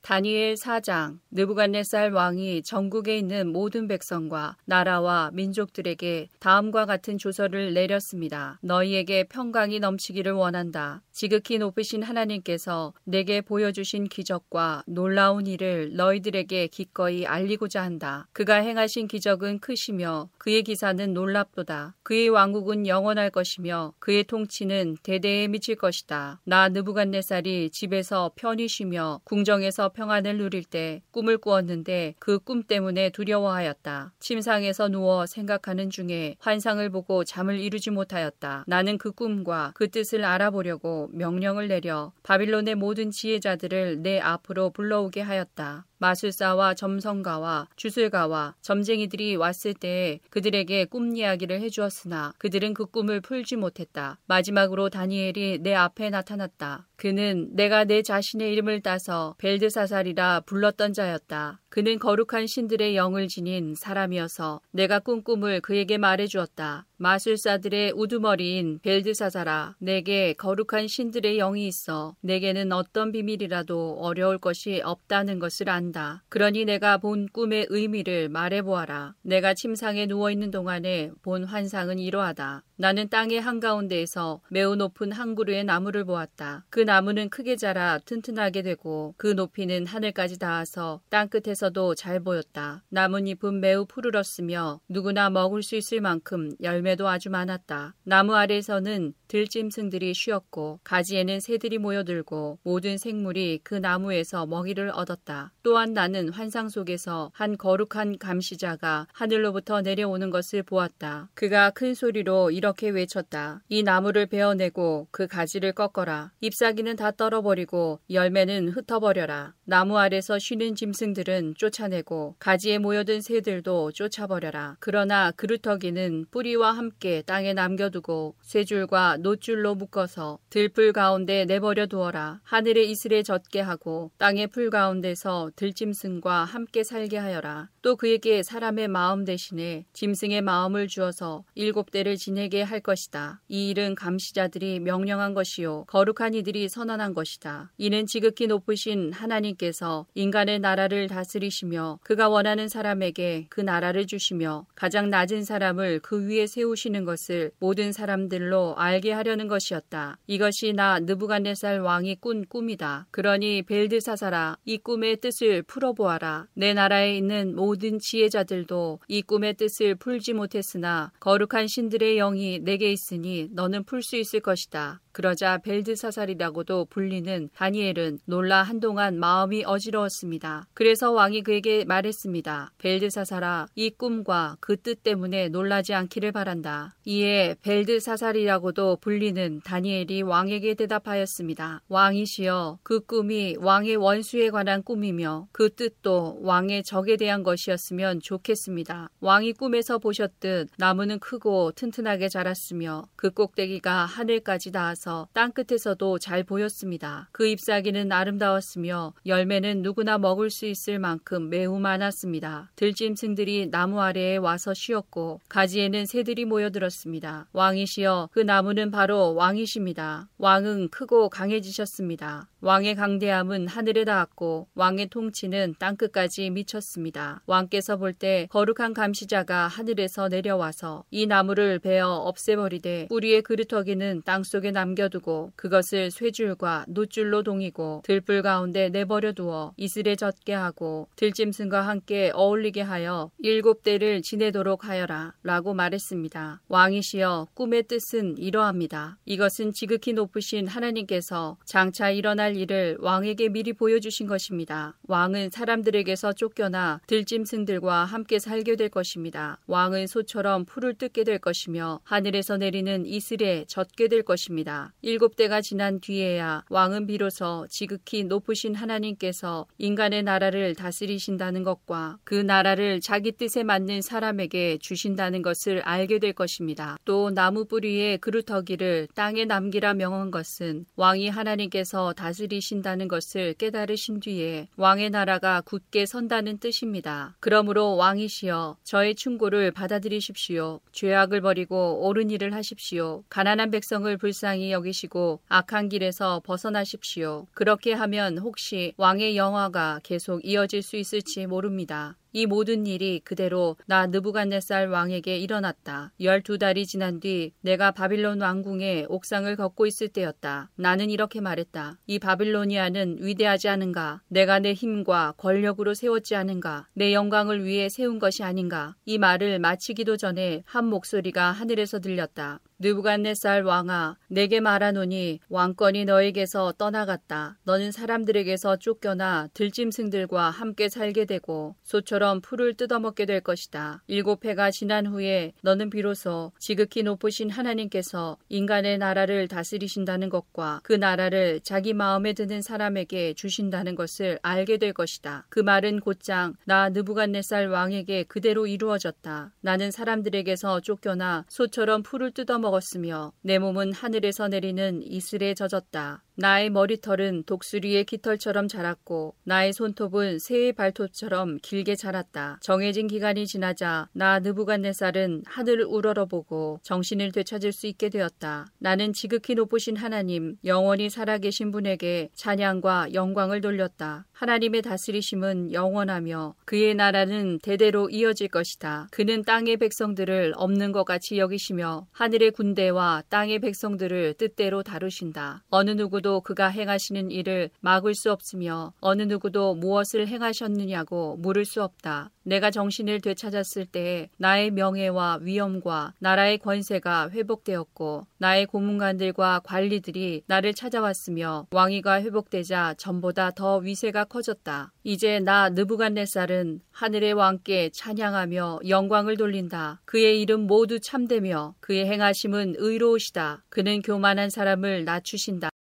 다니엘 4장 느부갓네살 왕이 전국에 있는 모든 백성과 나라와 민족들에게 다음과 같은 조서를 내렸습니다. 너희에게 평강이 넘치기를 원한다. 지극히 높으신 하나님께서 내게 보여주신 기적과 놀라운 일을 너희들에게 기꺼이 알리고자 한다. 그가 행하신 기적은 크시며 그의 기사는 놀랍도다. 그의 왕국은 영원할 것이며 그의 통치는 대대에 미칠 것이다. 나 느부갓네살이 집에서 편히 쉬며 궁정에서 평안을 누릴 때 꿈을 꾸었는데 그 꿈 때문에 두려워하였다. 침상에서 누워 생각하는 중에 환상을 보고 잠을 이루지 못하였다. 나는 그 꿈과 그 뜻을 알아보려고 명령을 내려 바빌론의 모든 지혜자들을 내 앞으로 불러오게 하였다. 마술사와 점성가와 주술가와 점쟁이들이 왔을 때에 그들에게 꿈 이야기를 해주었으나 그들은 그 꿈을 풀지 못했다. 마지막으로 다니엘이 내 앞에 나타났다. 그는 내가 내 자신의 이름을 따서 벨드사살이라 불렀던 자였다. 그는 거룩한 신들의 영을 지닌 사람이어서 내가 꾼 꿈을 그에게 말해 주었다. 마술사들의 우두머리인 벨드사사라 내게 거룩한 신들의 영이 있어 내게는 어떤 비밀이라도 어려울 것이 없다는 것을 안다. 그러니 내가 본 꿈의 의미를 말해 보아라. 내가 침상에 누워 있는 동안에 본 환상은 이러하다. 나는 땅의 한가운데에서 매우 높은 한 그루의 나무를 보았다. 그 나무는 크게 자라 튼튼하게 되고 그 높이는 하늘까지 닿아서 땅 끝에서 도 잘 보였다. 나뭇잎은 매우 푸르렀으며 누구나 먹을 수 있을 만큼 열매도 아주 많았다. 나무 아래에서는 들짐승들이 쉬었고 가지에는 새들이 모여들고 모든 생물이 그 나무에서 먹이를 얻었다. 또한 나는 환상 속에서 한 거룩한 감시자가 하늘로부터 내려오는 것을 보았다. 그가 큰 소리로 이렇게 외쳤다. 이 나무를 베어내고 그 가지를 꺾어라. 잎사귀는 다 떨어버리고 열매는 흩어버려라. 나무 아래서 쉬는 짐승들은 쫓아내고 가지에 모여든 새들도 쫓아버려라. 그러나 그루터기는 뿌리와 함께 땅에 남겨두고 쇠줄과 노줄로 묶어서 들풀 가운데 내버려 두어라. 하늘의 이슬에 젖게 하고 땅의 풀 가운데서 들짐승과 함께 살게 하여라. 또 그에게 사람의 마음 대신에 짐승의 마음을 주어서 일곱 대를 지내게 할 것이다. 이 일은 감시자들이 명령한 것이요 거룩한 이들이 선언한 것이다. 이는 지극히 높으신 하나님께서 인간의 나라를 다스리시며 그가 원하는 사람에게 그 나라를 주시며 가장 낮은 사람을 그 위에 세우시는 것을 모든 사람들로 알게 하려는 것이었다. 이것이 나 느부갓네살 왕이 꾼 꿈이다. 그러니 벨드사살아 이 꿈의 뜻을 풀어보아라. 내 나라에 있는 모든 지혜자들도 이 꿈의 뜻을 풀지 못했으나 거룩한 신들의 영이 네게 있으니 너는 풀 수 있을 것이다. 그러자 벨드사살이라고도 불리는 다니엘은 놀라 한동안 마음이 어지러웠습니다. 그래서 왕이 그에게 말했습니다. 벨드사살아, 이 꿈과 그 뜻 때문에 놀라지 않기를 바란다. 이에 벨드사살이라고도 불리는 다니엘이 왕에게 대답하였습니다. 왕이시여, 그 꿈이 왕의 원수에 관한 꿈이며 그 뜻도 왕의 적에 대한 것이었으면 좋겠습니다. 왕이 꿈에서 보셨듯 나무는 크고 튼튼하게 자랐으며 그 꼭대기가 하늘까지 닿아서 있어 땅끝에서도 잘 보였습니다. 그 잎사귀는 아름다웠으며 열매는 누구나 먹을 수 있을 만큼 매우 많았습니다. 들짐승들이 나무 아래에 와서 쉬었고 가지에는 새들이 모여들었습니다. 왕이시여 그 나무는 바로 왕이십니다. 왕은 크고 강해지셨습니다. 왕의 강대함은 하늘에 닿았고 왕의 통치는 땅끝까지 미쳤습니다. 왕께서 볼 때 거룩한 감시자가 하늘에서 내려와서 이 나무를 베어 없애버리되 뿌리의 그루터기는 땅속에 남겨두고 그것을 쇠줄과 노줄로 동이고 들불 가운데 내버려 두어 이슬에 젖게 하고 들짐승과 함께 어울리게 하여 일곱 대를 지내도록 하여라 라고 말했습니다. 왕이시여 꿈의 뜻은 이러합니다. 이것은 지극히 높으신 하나님께서 장차 일어날 일을 왕에게 미리 보여주신 것입니다. 왕은 사람들에게서 쫓겨나 들짐승들과 함께 살게 될 것입니다. 왕은 소처럼 풀을 뜯게 될 것이며 하늘에서 내리는 이슬에 젖게 될 것입니다. 일곱 대가 지난 뒤에야 왕은 비로소 지극히 높으신 하나님께서 인간의 나라를 다스리신다는 것과 그 나라를 자기 뜻에 맞는 사람에게 주신다는 것을 알게 될 것입니다. 또 나무 뿌리에 그루터기를 땅에 남기라 명한 것은 왕이 하나님께서 다스리 다스리신다는 것을 깨달으신 뒤에 왕의 나라가 굳게 선다는 뜻입니다. 그러므로 왕이시여 저의 충고를 받아들이십시오. 죄악을 버리고 옳은 일을 하십시오. 가난한 백성을 불쌍히 여기시고 악한 길에서 벗어나십시오. 그렇게 하면 혹시 왕의 영화가 계속 이어질 수 있을지 모릅니다. 이 모든 일이 그대로 나 느부갓네살 왕에게 일어났다. 열두 달이 지난 뒤 내가 바빌론 왕궁의 옥상을 걷고 있을 때였다. 나는 이렇게 말했다. 이 바빌로니아는 위대하지 않은가? 내가 내 힘과 권력으로 세웠지 않은가? 내 영광을 위해 세운 것이 아닌가? 이 말을 마치기도 전에 한 목소리가 하늘에서 들렸다. 느부갓네살 왕아 내게 말하노니 왕권이 너에게서 떠나갔다. 너는 사람들에게서 쫓겨나 들짐승들과 함께 살게 되고 소처럼 풀을 뜯어먹게 될 것이다. 일곱 해가 지난 후에 너는 비로소 지극히 높으신 하나님께서 인간의 나라를 다스리신다는 것과 그 나라를 자기 마음에 드는 사람에게 주신다는 것을 알게 될 것이다. 그 말은 곧장 나 느부갓네살 왕에게 그대로 이루어졌다. 나는 사람들에게서 쫓겨나 소처럼 풀을 뜯어먹 먹었으며 내 몸은 하늘에서 내리는 이슬에 젖었다. 나의 머리털은 독수리의 깃털처럼 자랐고 나의 손톱은 새의 발톱처럼 길게 자랐다. 정해진 기간이 지나자 나 느부갓네살은 하늘을 우러러보고 정신을 되찾을 수 있게 되었다. 나는 지극히 높으신 하나님, 영원히 살아계신 분에게 찬양과 영광을 돌렸다. 하나님의 다스리심은 영원하며 그의 나라는 대대로 이어질 것이다. 그는 땅의 백성들을 없는 것 같이 여기시며 하늘의 군대와 땅의 백성들을 뜻대로 다루신다. 어느 누구도 누구도 그가 행하시는 일을 막을 수 없으며 어느 누구도 무엇을 행하셨느냐고 물을 수 없다. 내가 정신을 되찾았을 때 나의 명예와 위엄과 나라의 권세가 회복되었고 나의 고문관들과 관리들이 나를 찾아왔으며 왕위가 회복되자 전보다 더 위세가 커졌다. 이제 나 느부갓네살은 하늘의 왕께 찬양하며 영광을 돌린다. 그의 이름 모두 참되며 그의 행하심은 의로우시다. 그는 교만한 사람을 낮추신다.